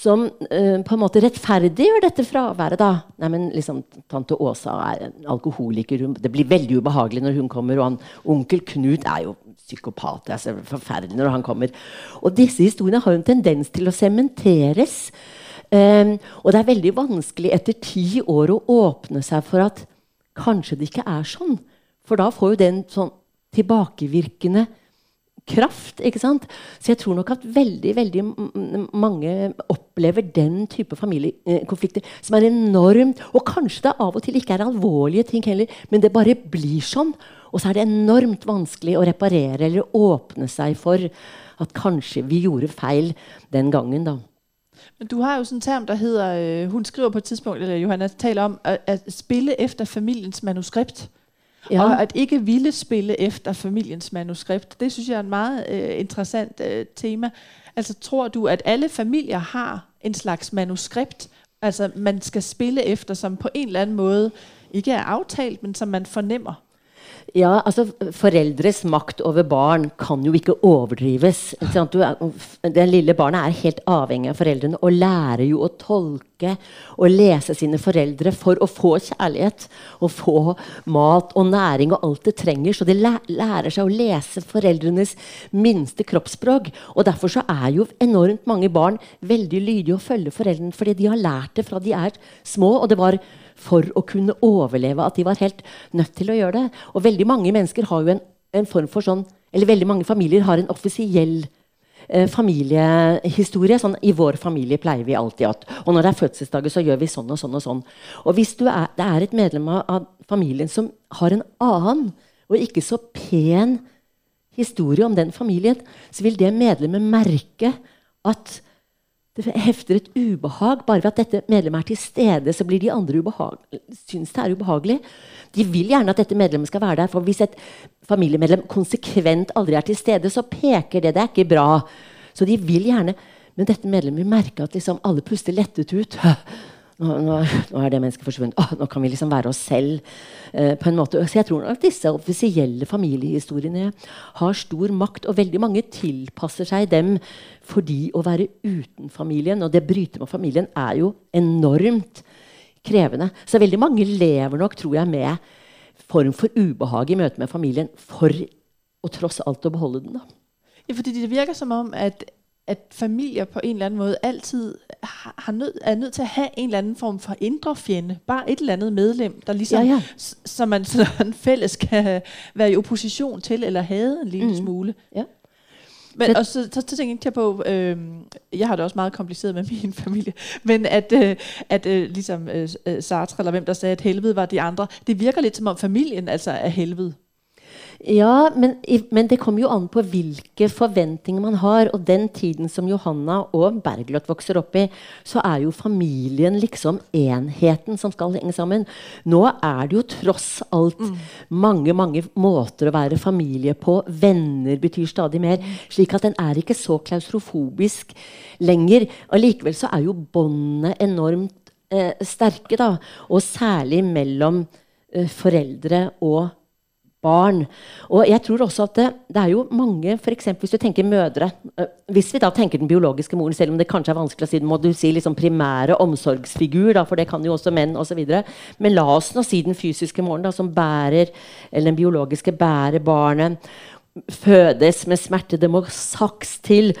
som uh, på en måte rettferdiggjør dette fraværet. da. Nei, men liksom, Tante Åsa er en alkoholiker. det blir veldig ubehagelig når hun kommer. Og han, onkel Knut er jo psykopat. Det er forferdelig når han kommer. Og disse historiene har jo en tendens til å sementeres. Um, og det er veldig vanskelig etter ti år å åpne seg for at kanskje det ikke er sånn. For da får jo den sånn tilbakevirkende kraft. ikke sant? Så jeg tror nok at veldig veldig mange opplever den type familiekonflikter som er enormt Og kanskje det av og til ikke er alvorlige ting heller, men det bare blir sånn. Og så er det enormt vanskelig å reparere eller åpne seg for at kanskje vi gjorde feil den gangen. da. Men du har jo sådan en term, der hedder, øh, hun skriver på et tidspunkt, eller Johanna taler om, at, at spille efter familiens manuskript. Ja. Og at ikke ville spille efter familiens manuskript. Det synes jeg er en meget øh, interessant øh, tema. Altså tror du, at alle familier har en slags manuskript, altså man skal spille efter, som på en eller anden måde ikke er aftalt, men som man fornemmer? Ja, altså Foreldres makt over barn kan jo ikke overdrives. den lille barnet er helt avhengig av foreldrene og lærer jo å tolke og lese sine foreldre for å få kjærlighet. Og få mat og næring og alt det trenger. Så de lærer seg å lese foreldrenes minste kroppsspråk. Og derfor så er jo enormt mange barn veldig lydige og følger foreldrene fordi de har lært det fra de er små. og det var for å kunne overleve. At de var helt nødt til å gjøre det. Og veldig mange mennesker har jo en, en form for sånn Eller veldig mange familier har en offisiell eh, familiehistorie. Sånn, I vår familie pleier vi alltid at Og når det er fødselsdager, så gjør vi sånn og sånn. Og sånn. Og hvis er, det er et medlem av familien som har en annen og ikke så pen historie om den familien, så vil det medlemmet merke at det hefter et ubehag. Bare ved at dette medlemmet er til stede, så blir de andre syns det er ubehagelig. De vil gjerne at dette medlemmet skal være der. For hvis et familiemedlem konsekvent aldri er til stede, så peker det. Det er ikke bra. Så de vil gjerne Men dette medlemmet vil merke at liksom alle puster lettet ut. Nå, nå, nå, er det mennesket forsvunnet. Åh, nå kan vi liksom være oss selv. Eh, på en måte. Så jeg tror at disse offisielle familiehistoriene har stor makt, og veldig mange tilpasser seg dem fordi å være uten familien og det bryter med familien er jo enormt krevende. Så veldig mange lever nok, tror jeg, med form for ubehag i møte med familien for å tross alt å beholde den. da. Ja, fordi det virker som om at at familier på en eller anden måde altid har, har nød, er nødt til at have en eller anden form for indre fjende. Bare et eller andet medlem, der ligesom, ja, ja. som man sådan fælles kan være i opposition til, eller have en lille mm. smule. Ja. Men, og så, så, så tænker jeg på, øh, jeg har det også meget kompliceret med min familie, men at, øh, at øh, ligesom øh, Sartre, eller hvem der sagde, at helvede var de andre, det virker lidt som om familien altså er helvede. Ja, men, men, det kommer jo an på hvilke forventninger man har. Og den tiden som Johanna og Bergljot vokser opp i, så er jo familien liksom enheten som skal henge sammen. Nå er det jo tross alt mm. mange mange måter å være familie på. Venner betyr stadig mer. Slik at den er ikke så klaustrofobisk lenger. Allikevel så er jo båndene enormt eh, sterke, da. Og særlig mellom eh, foreldre og barn. Og jeg tror også at det, det er jo mange for eksempel, Hvis du tenker mødre øh, Hvis vi da tenker den biologiske moren, selv om det kanskje er vanskelig å si må du si liksom primære omsorgsfigur, da, for det kan jo også menn osv. Men la oss nå si den fysiske moren, da, som bærer, eller den biologiske bærer barnet. Fødes med smerte. Det må saks til.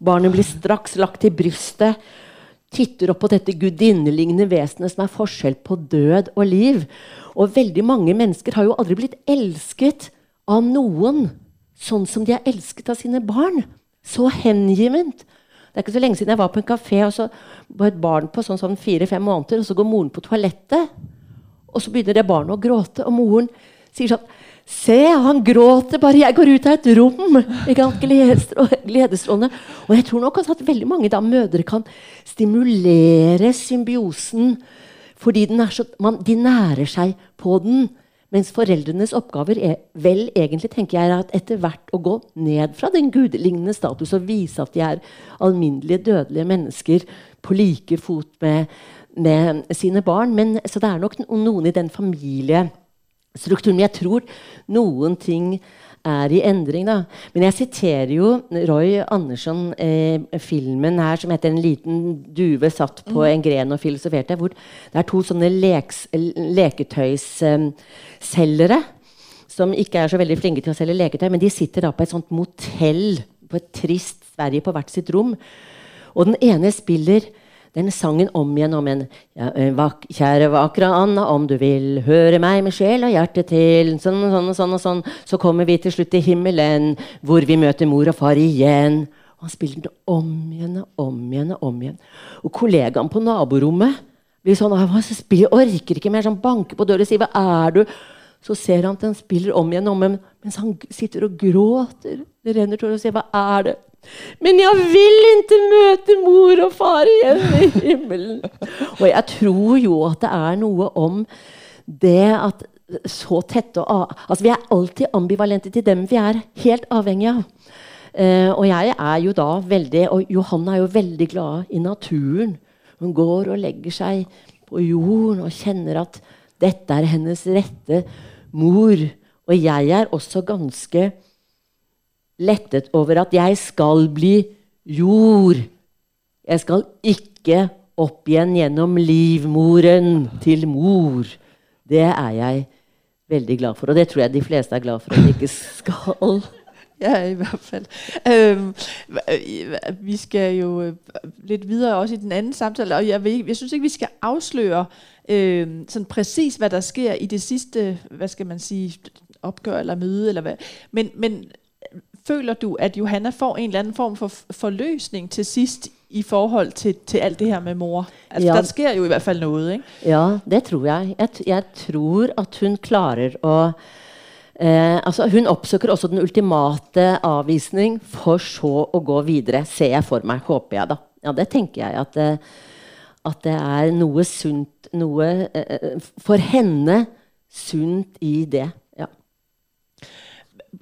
Barnet blir straks lagt til brystet titter opp på dette gudinnelignende vesenet som er forskjell på død og liv. Og veldig mange mennesker har jo aldri blitt elsket av noen sånn som de er elsket av sine barn. Så hengivent. Det er ikke så lenge siden jeg var på en kafé og så var et barn på sånn, sånn fire-fem måneder, og så går moren på toalettet. Og så begynner det barnet å gråte, og moren sier sånn Se, han gråter bare jeg går ut av et rom! Gledesstrålende. Og jeg tror nok at veldig mange da, mødre kan stimulere symbiosen fordi så, man, de nærer seg på den. Mens foreldrenes oppgaver er vel egentlig tenker jeg, at etter hvert å gå ned fra den gudelignende status og vise at de er alminnelige, dødelige mennesker på like fot med, med sine barn. Men, så det er nok noen i den familiestrukturen. Men jeg tror noen ting er i endring. Da. Men jeg siterer jo Roy Andersson, eh, filmen her som heter 'En liten duve satt på mm. en gren og filosoferte'. Hvor det er to sånne leks, leketøysselgere som ikke er så veldig flinke til å selge leketøy, men de sitter da på et sånt motell på et trist Sverige på hvert sitt rom. Og den ene spiller den sangen om igjen om igjen. Ja, eh, vak, kjære vakre Anna, om du vil høre meg med sjel og hjerte til. Sånn og sånn og sånn og sånn. Så kommer vi til slutt til himmelen, hvor vi møter mor og far igjen. Og han spiller den om igjen og om igjen og om igjen. Og kollegaen på naborommet blir sånn han orker ikke mer. Sånn banker på døra og sier 'Hva er du?' Så ser han at han spiller om igjen og om igjen, mens han sitter og gråter. Det renner tårer og sier 'Hva er det?' Men jeg vil ikke møte mor og far igjen i himmelen. Og jeg tror jo at det er noe om det at så tette og Altså, vi er alltid ambivalente til dem vi er helt avhengige av. Eh, og jeg er jo da veldig Og Johanna er jo veldig glad i naturen. Hun går og legger seg på jorden og kjenner at dette er hennes rette mor. Og jeg er også ganske lettet over at jeg skal bli jord. Jeg skal ikke opp igjen gjennom livmoren til mor. Det er jeg veldig glad for, og det tror jeg de fleste er glad for at de ikke skal. Ja, i hvert fall. Øhm, vi skal jo litt videre også i den anden samtale, og jeg, jeg synes ikke, vi skal afsløre øh, sådan præcis, hvad der sker i det sidste, hvad skal man sige, opgør eller møde. Men, men Føler du, at Johanna får en eller anden form for forløsning til sist i forhold til, til alt det her med mor? Altså, ja. Der sker jo i hvert fall noe, ikke? Ja, det tror jeg. Jeg, jeg tror at hun klarer å eh, altså Hun oppsøker også den ultimate avvisning, for så å gå videre. Ser jeg for meg, håper jeg, da. Ja, det tenker jeg. At, eh, at det er noe sunt Noe eh, for henne sunt i det.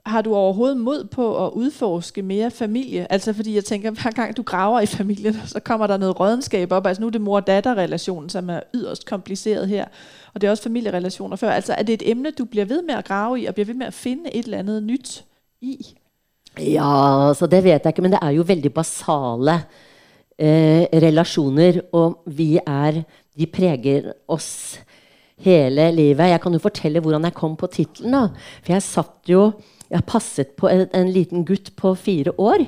Har du overhovedet mod på at udforske mere familie? Altså fordi jeg tænker, hver gang du graver i familien, så kommer der noget rådenskab op. Altså nu er det mor-datter-relationen, som er yderst kompliceret her. Og det er også familierelationer før. Altså er det et emne, du bliver ved med at grave i, og bliver ved med at finde et eller andet nyt i? Ja, altså det vet jeg ikke, men det er jo veldig basale eh, relasjoner, og vi er De preger oss hele livet. Jeg kan jo fortelle hvordan jeg kom på tittelen. For jeg satt jo jeg passet på en, en liten gutt på fire år.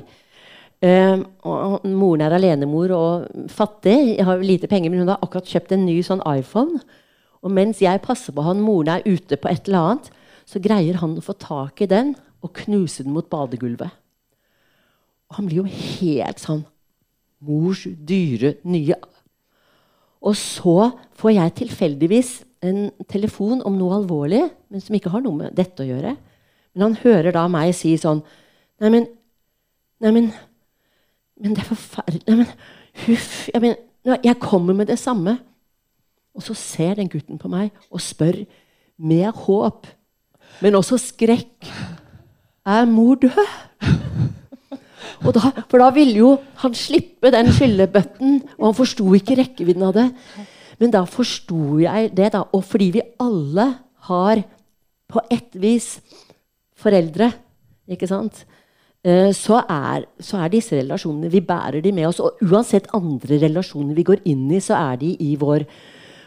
Uh, og moren er alenemor og fattig. Jeg har lite penger, men hun har akkurat kjøpt en ny sånn iPhone. Og mens jeg passer på han, moren er ute på et eller annet, så greier han å få tak i den og knuse den mot badegulvet. Og han blir jo helt sånn Mors dyre nye Og så får jeg tilfeldigvis en telefon om noe alvorlig, men som ikke har noe med dette å gjøre. Men han hører da meg si sånn Neimen Neimen Men det er forferdelig Neimen, huff. Jeg, men, jeg kommer med det samme. Og så ser den gutten på meg og spør med håp, men også skrekk Er mor død? Da, for da ville jo han slippe den skyllebøtten, og han forsto ikke rekkevidden av det. Men da forsto jeg det, da. Og fordi vi alle har på ett vis foreldre, ikke sant? Eh, så er, så er, disse relasjonene Vi bærer de med oss. Og uansett andre relasjoner vi går inn i, så er de i vår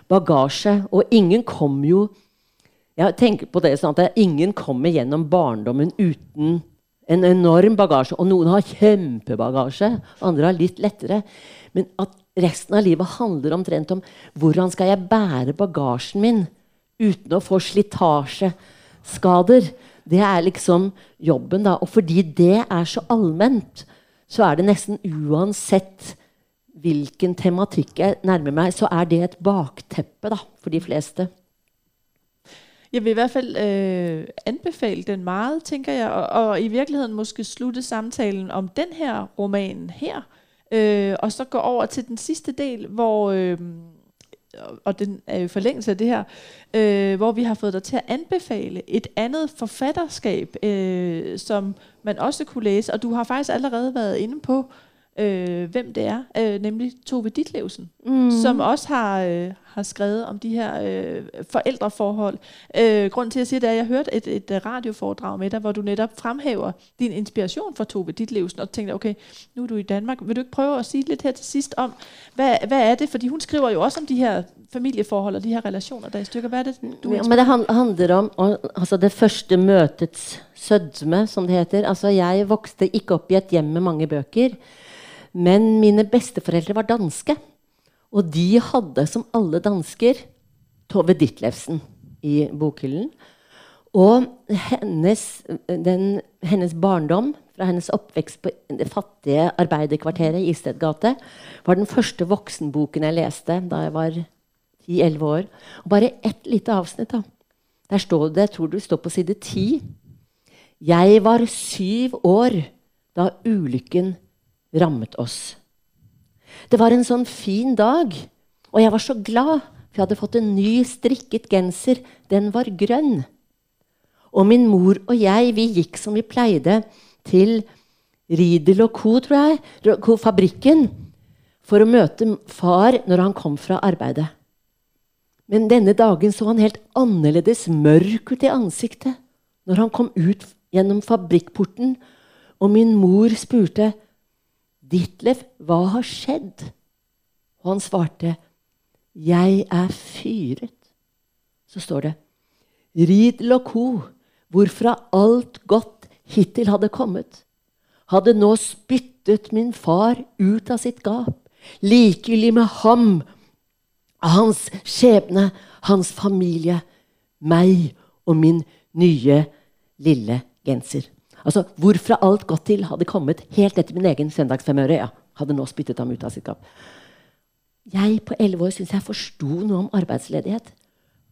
bagasje. Og ingen kommer jo Jeg tenker på det sånn at ingen kommer gjennom barndommen uten en enorm bagasje. Og noen har kjempebagasje, andre har litt lettere. Men at resten av livet handler omtrent om hvordan skal jeg bære bagasjen min uten å få slitasjeskader. Det er liksom jobben, da. Og fordi det er så allment, så er det nesten uansett hvilken tematikk jeg nærmer meg, så er det et bakteppe da, for de fleste. Jeg vil i hvert fall øh, anbefale den meget, tænker jeg, og, og i virkeligheden måske slutte samtalen om den her roman her, øh, og så gå over til den sidste del, hvor... Øh, og den er jo forlængelse af det her, øh, hvor vi har fået dig til at anbefale et andet forfatterskab, øh, som man også kunne læse, og du har faktisk allerede været inde på, øh, hvem det er, øh, nemlig Tove Ditlevsen, mm. som også har, øh, har skrevet om de her øh, forældreforhold. Øh, grunden til, at jeg siger det er, at jeg hørte et, et, et radioforedrag med dig, hvor du netop fremhæver din inspiration for Tove Ditlevsen, og tænkte, okay, nu er du i Danmark, vil du ikke prøve at sige lidt her til sidst om, hvad, hvad er det? Fordi hun skriver jo også om de her familieforhold og de her relationer, der er i stykker. Hvad er det, du ja, men det handler om altså det første møtets sødme, som det heter. Altså, jeg vokste ikke opp i et hjem med mange bøker. Men mine besteforeldre var danske. Og de hadde, som alle dansker, Tove Ditlevsen i bokhyllen. Og hennes, den, hennes, barndom, fra hennes oppvekst på det fattige arbeiderkvarteret i Istedgate, var den første voksenboken jeg leste da jeg var 10-11 år. Og bare ett lite avsnitt. da. Der står det, jeg tror det står på side 10. Jeg var syv år da ulykken rammet oss. Det var en sånn fin dag, og jeg var så glad, for jeg hadde fått en ny strikket genser. Den var grønn. Og min mor og jeg, vi gikk som vi pleide, til Riedel og Co., tror jeg, fabrikken, for å møte far når han kom fra arbeidet. Men denne dagen så han helt annerledes mørk ut i ansiktet når han kom ut gjennom fabrikkporten, og min mor spurte Ditlev, hva har skjedd? Og han svarte, Jeg er fyret. Så står det, 'Rid co., hvorfra alt godt hittil hadde kommet, hadde nå spyttet min far ut av sitt gap, likegyldig med ham, hans skjebne, hans familie, meg og min nye lille genser. Altså, Hvorfra alt godt til hadde kommet helt etter min egen søndagsfemøre. Ja, hadde nå spyttet ham ut av sitt gap. Jeg på elleve år syns jeg forsto noe om arbeidsledighet.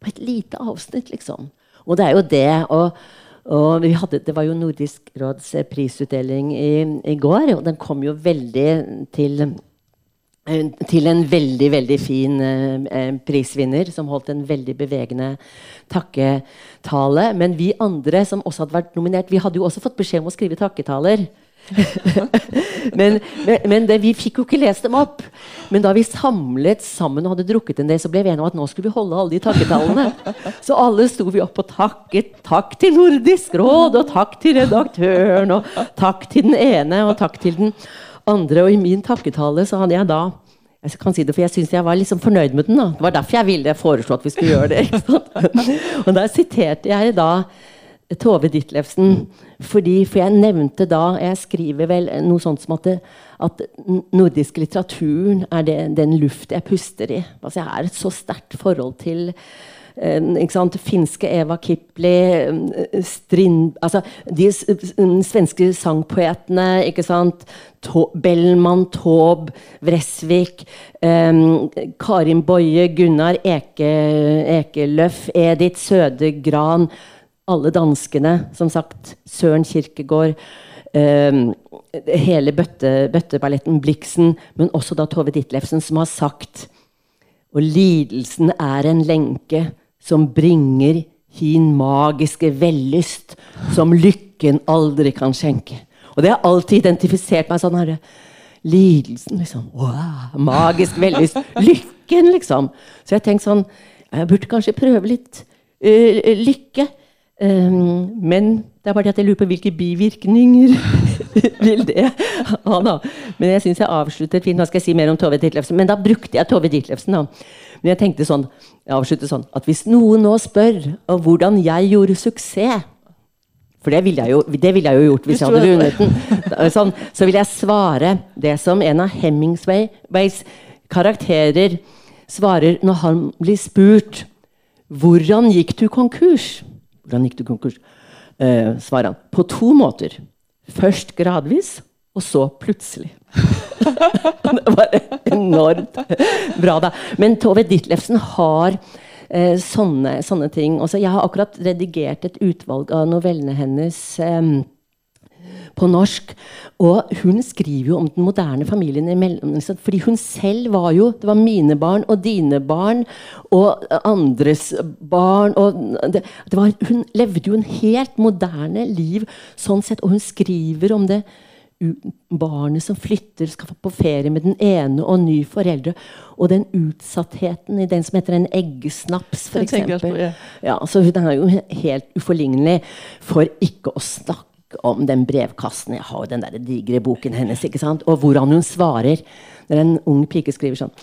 På et lite avsnitt, liksom. Og det er jo det. Og, og hadde, det var jo Nordisk råds prisutdeling i, i, går, og den kom jo veldig til til en veldig veldig fin eh, eh, prisvinner som holdt en veldig bevegende takketale. Men vi andre som også hadde vært nominert, vi hadde jo også fått beskjed om å skrive takketaler. men, men, det, vi fikk jo ikke lest dem opp. Men da vi samlet sammen og hadde drukket en del, så ble vi enige om at nå skulle vi holde alle de takketalene. Så alle sto vi opp og takket. Takk til Nordisk råd, og takk til redaktøren, og takk til den ene, og takk til den andre. Og i min takketale så hadde jeg da jeg kan si det, for jeg syns jeg var liksom fornøyd med den. da. Det var derfor jeg ville foreslå at vi skulle gjøre det. og da siterte jeg da Tove Ditlevsen. Fordi, for jeg nevnte da Jeg skriver vel noe sånt som at, det, at nordisk litteraturen er det, den luft jeg puster i. Altså Jeg har et så sterkt forhold til finske Eva Kipli, eh, Strind, altså de svenske sangpoetene. ikke sant? Bellman, Taube, Vresvik, um, Karin Boje, Gunnar Eke, Ekeløf, Edith Sødegran. Alle danskene, som sagt. Søren Kirkegård. Um, hele bøtte, bøtteballetten Blixen, men også da Tove Ditlevsen, som har sagt Og lidelsen er en lenke som bringer hin magiske vellyst, som lykken aldri kan skjenke. Og det har alltid identifisert meg sånn herre Lidelsen, liksom. Wow, magisk vellyst. Lykken, liksom. Så jeg tenkte sånn Jeg burde kanskje prøve litt uh, lykke. Um, men det er bare det at jeg lurer på hvilke bivirkninger vil det ha. da. Men jeg syns jeg avslutter fint. Nå skal jeg si mer om Tove Ditlevsen. Men da brukte jeg Tove Ditlevsen. da. Men jeg tenkte sånn, jeg avslutter sånn at hvis noen nå spør om hvordan jeg gjorde suksess For det ville jeg jo, ville jeg jo gjort hvis jeg hadde vunnet den. Sånn, så vil jeg svare det som en av Hemmingsways karakterer svarer når han blir spurt hvordan gikk du konkurs? Hvordan gikk du konkurs? Uh, svarer på to måter. Først gradvis, og så plutselig. det var enormt bra, da. Men Tove Ditlevsen har Eh, sånne, sånne, ting. Også, jeg har akkurat redigert et utvalg av novellene hennes eh, på norsk. Og hun skriver jo om den moderne familien imellom. Fordi hun selv var jo Det var mine barn og dine barn og andres barn. Og det, det var, hun levde jo en helt moderne liv sånn sett, og hun skriver om det barnet som flytter, skal på ferie med den ene og ny foreldre. Og den utsattheten i den som heter en eggesnaps, f.eks. Ja. ja, så hun er jo helt uforlignelig for ikke å snakke om den brevkassen. Jeg har jo den digre boken hennes. ikke sant? Og hvordan hun svarer når en ung pike skriver sånn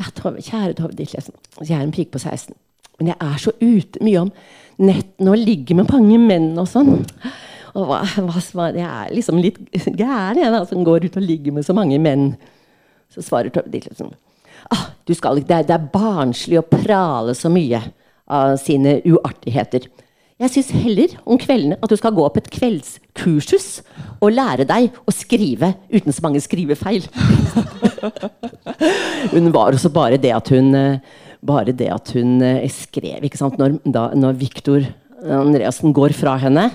ja, Tove, Kjære Tove Ditlevsen. Jeg er en pike på 16. Men jeg er så ute mye om nettene og ligger med mange menn og sånn. Og hva, hva, jeg er liksom litt gæren, jeg, da, som går ut og ligger med så mange menn. Så svarer Tove Ditlevsen ah, du skal, det, er, det er barnslig å prale så mye av sine uartigheter. Jeg syns heller om kveldene at du skal gå opp et kveldskursus og lære deg å skrive uten så mange skrivefeil. hun var også bare det at hun, eh, det at hun eh, skrev. ikke sant? Når, da, når Viktor Andreassen går fra henne,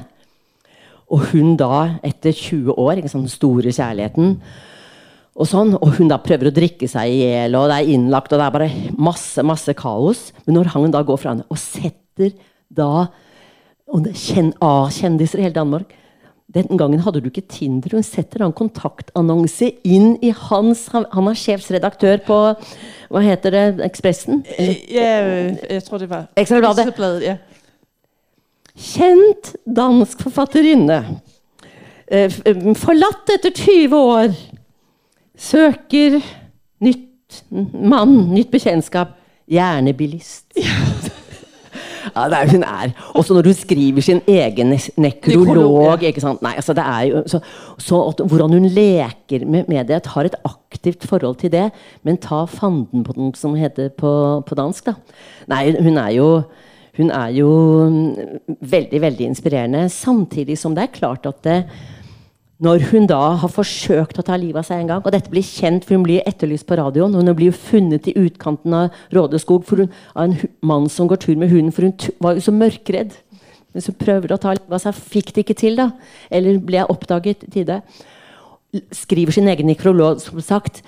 og hun da, etter 20 år, ikke sant, den store kjærligheten og sånn, og hun da prøver å drikke seg i hjel, og det er innlagt, og det er bare masse, masse kaos. Men når han da går fra henne og setter da og A-kjendiser i hele Danmark. Den gangen hadde du ikke Tinder. Hun setter en kontaktannonse inn i hans Han, er sjefsredaktør på Hva heter det? Ekspressen? Ja, jeg tror det var Ekstrabladet. Ja. Kjent dansk forfatterinne. Eh, forlatt etter 20 år. Søker nytt mann, nytt bekjentskap. Gjerne bilist. Ja, det er, hun er. Også når hun skriver sin egen nekrolog. ikke sant? Nei, altså det er jo, så, så Hvordan hun leker med, det, har et aktivt forhold til det. Men ta fanden på den, som heter på, på dansk. da. Nei, hun er jo hun er jo veldig veldig inspirerende. Samtidig som det er klart at det, når hun da har forsøkt å ta livet av seg en gang, og dette blir kjent, for hun blir etterlyst på radioen, og hun blir funnet i utkanten av Rådeskog hun, av en mann som går tur med hunden, for hun var jo så mørkredd. Hvis hun prøver å ta livet av seg, fikk det ikke til, da. Eller ble oppdaget i tide. Skriver sin egen nekrolog, som sagt.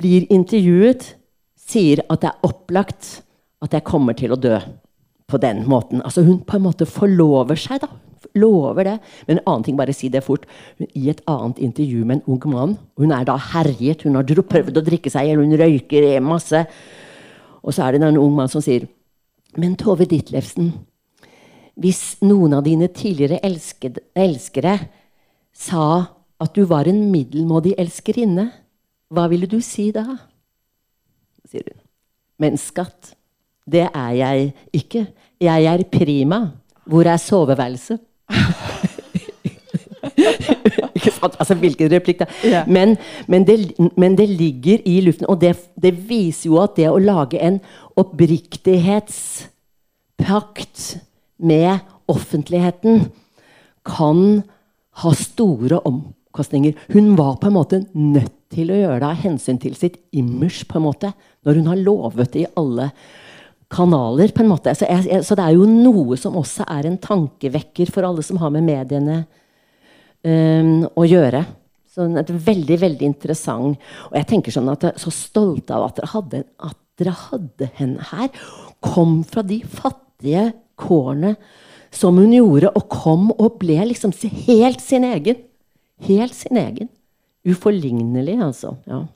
Blir intervjuet, sier at det er opplagt at jeg kommer til å dø på den måten. Altså Hun på en måte forlover seg, da Lover det. Men en annen ting, bare si det fort. I et annet intervju med en ung mann Hun er da herjet, hun har prøvd å drikke seg i hjel, hun røyker masse. Og så er det en ung mann som sier Men Tove Ditlevsen, hvis noen av dine tidligere elskede, elskere sa at du var en middelmådig elskerinne, hva ville du si da? sier hun. Men skatt, det er jeg ikke. Jeg er prima. Hvor er soveværelset? Ikke sant? Altså, hvilken replikk, da. Ja. Men, men, det, men, det, ligger i luften. Og det, det, viser jo at det å lage en oppriktighetspakt med offentligheten kan ha store omkostninger. Hun var på en måte nødt til å gjøre det av hensyn til sitt image, på en måte, når hun har lovet det i alle kanaler. på en måte. Så, jeg, så, det er jo noe som også er en tankevekker for alle som har med mediene um, å gjøre. Så er veldig veldig interessant. Og jeg tenker sånn at jeg er så stolt av at dere hadde, at dere hadde henne her. Kom fra de fattige kårene som hun gjorde, og kom og ble liksom helt sin egen. Helt sin egen. Uforlignelig, altså. ja.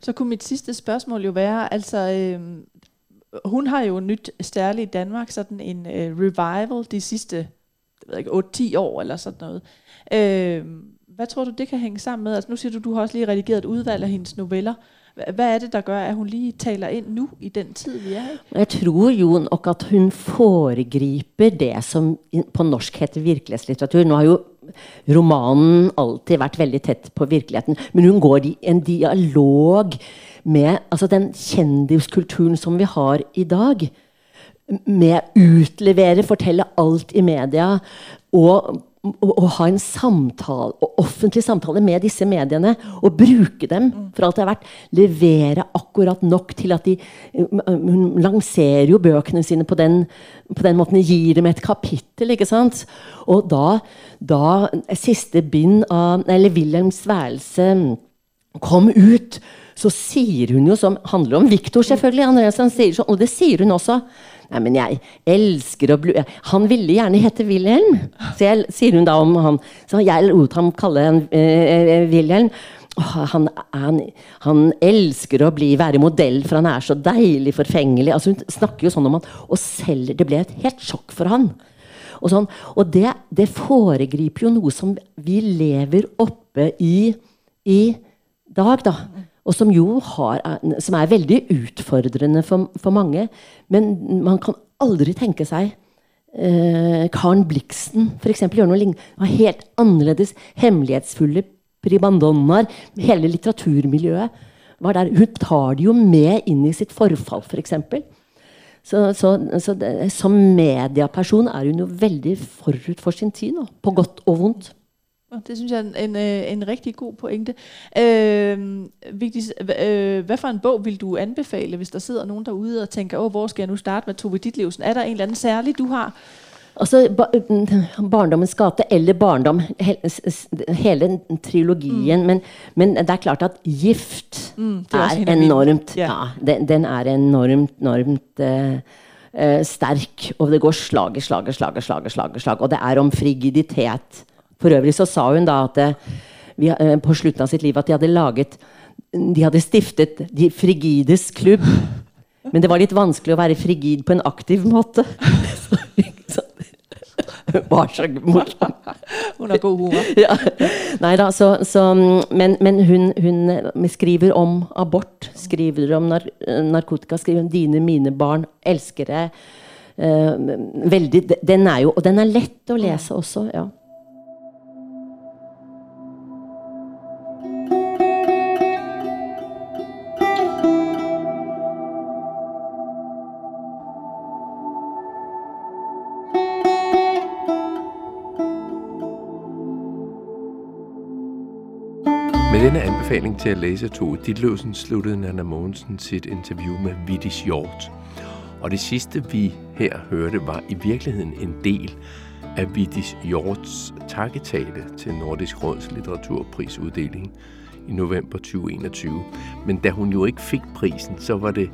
Så kunne mitt siste spørsmål jo være altså, hun har jo nytt særlig i Danmark sådan en uh, revival de sidste 8-10 år eller sådan noget. Uh, hvad tror du, det kan hænge sammen med? Altså nu siger du, du har også lige redigeret et udvalg af hendes noveller. Hvad er det, der gør, at hun lige taler ind nu i den tid, vi er i? Jeg tror jo nok at hun foregriper det, som på norsk heter virkelighetslitteratur. Nå har jo romanen alltid vært veldig tett på virkeligheten, men hun går i en dialog med altså den kjendiskulturen som vi har i dag. Med utlevere, fortelle alt i media. Og å, å ha en samtale, offentlig samtale med disse mediene, og bruke dem for alt det er verdt. Levere akkurat nok til at de Hun lanserer jo bøkene sine på den, på den måten. Gir dem et kapittel, ikke sant? Og da, da siste bind av Eller Wilhelms værelse kom ut, så sier hun jo som handler om Viktor, selvfølgelig. Andreasen sier og det sier hun også. Nei, men jeg elsker å bli Han ville gjerne hete Wilhelm, så jeg, sier hun da om han. Så jeg lot ham kalle han eh, Wilhelm. Han, han, han, elsker å bli, være modell, for han er så deilig forfengelig. Altså, hun snakker jo sånn om han, og selv, Det ble et helt sjokk for han. Og, sånn, og det, det, foregriper jo noe som vi lever oppe i i dag. da og som jo har, som er veldig utfordrende for, for mange. Men man kan aldri tenke seg eh, Karen Blixen f.eks. gjøre noe lignende. Helt annerledes, hemmelighetsfulle pribandonnaer. Hele litteraturmiljøet var der. Hun tar det jo med inn i sitt forfall, f.eks. For eksempel. så, så, så det, som medieperson er hun jo veldig forut for sin tid, nå, på godt og vondt. Det synes jeg er en, en, en rigtig god pointe. Øh, Vigtis, øh, hvad for en bog vil du anbefale, hvis der sidder nogen derude og tænker, Åh, hvor skal jeg nu starte med Tove Ditlevsen? Er der en eller anden særlig, du har? Altså, Barndommens gate eller Barndom, hele trilogien. Mm. Men, men, det er klart at Gift mm, er, er enormt. Yeah. ja den, den, er enormt, enormt uh, uh, sterk. Og det går slag i slag i slag, slag, slag, slag. Og det er om frigiditet for øvrig så sa hun da at eh, vi, eh, på slutten av sitt liv at de hadde laget De hadde stiftet De frigides klubb. Men det var litt vanskelig å være frigid på en aktiv måte. var så morsom. Hun er god humor. ja. Nei da, så, så, men, men hun, hun, skriver om abort, skriver om nar narkotika, skriver om dine, mine barn, elskere. Uh, veldig, den er jo, og den er lett å lese også. ja. Anbefaling til at læse Tove Ditlevsen sluttede Nana Mogensen sit interview med Vittis Hjort. Og det sidste, vi her hørte, var i virkeligheden en del af Vittis Hjorts takketale til Nordisk Råds litteraturprisuddeling i november 2021. Men da hun jo ikke fik prisen, så var det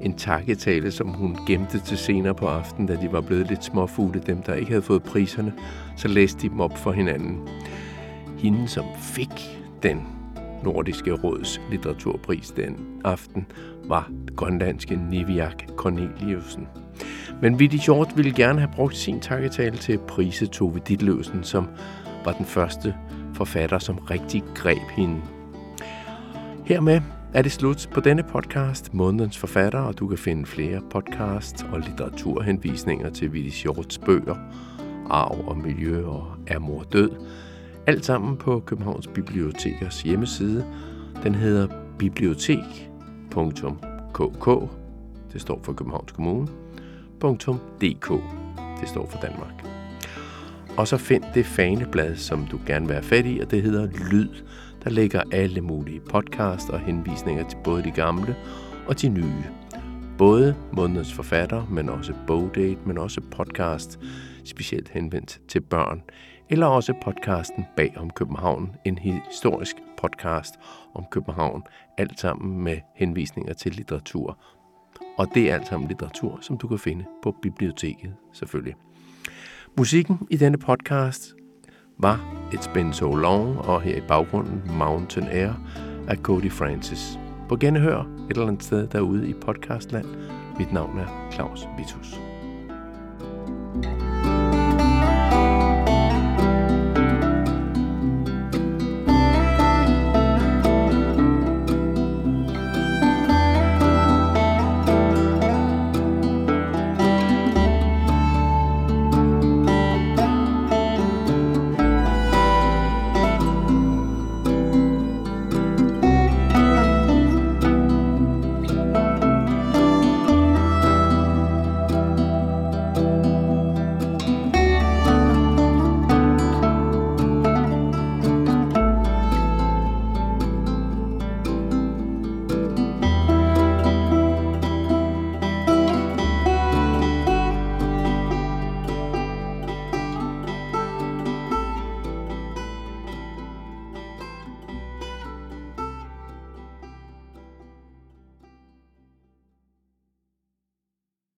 en takketale, som hun gemte til senere på aftenen, da de var blevet lidt småfugle, dem der ikke havde fået priserne. Så læste de dem op for hinanden. Hende, som fik den Nordiske Råds litteraturpris den aften, var grønlandske Niviak Corneliusen. Men Vitti Hjort ville gerne have brugt sin takketale til at prise Tove Ditlevsen, som var den første forfatter, som rigtig greb hende. Hermed er det slut på denne podcast, Månedens Forfatter, og du kan finde flere podcast og litteraturhenvisninger til Vitti Hjorts bøger, Arv og Miljø og Er mor død, alt sammen på Københavns Bibliotekers hjemmeside. Den hedder bibliotek.kk, det står for Københavns Kommune, .dk, det står for Danmark. Og så find det faneblad, som du gerne vil have fat i, og det hedder Lyd. Der ligger alle mulige podcast og henvisninger til både de gamle og de nye. Både månedens forfatter, men også bogdate, men også podcast, specielt henvendt til børn eller også podcasten Bag om København, en historisk podcast om København, alt sammen med henvisninger til litteratur. Og det er alt sammen litteratur, som du kan finde på biblioteket selvfølgelig. Musikken i denne podcast var It's Been So Long, og her i baggrunden Mountain Air af Cody Francis. På genhør et eller andet sted derude i podcastland. Mit navn er Claus Vitus.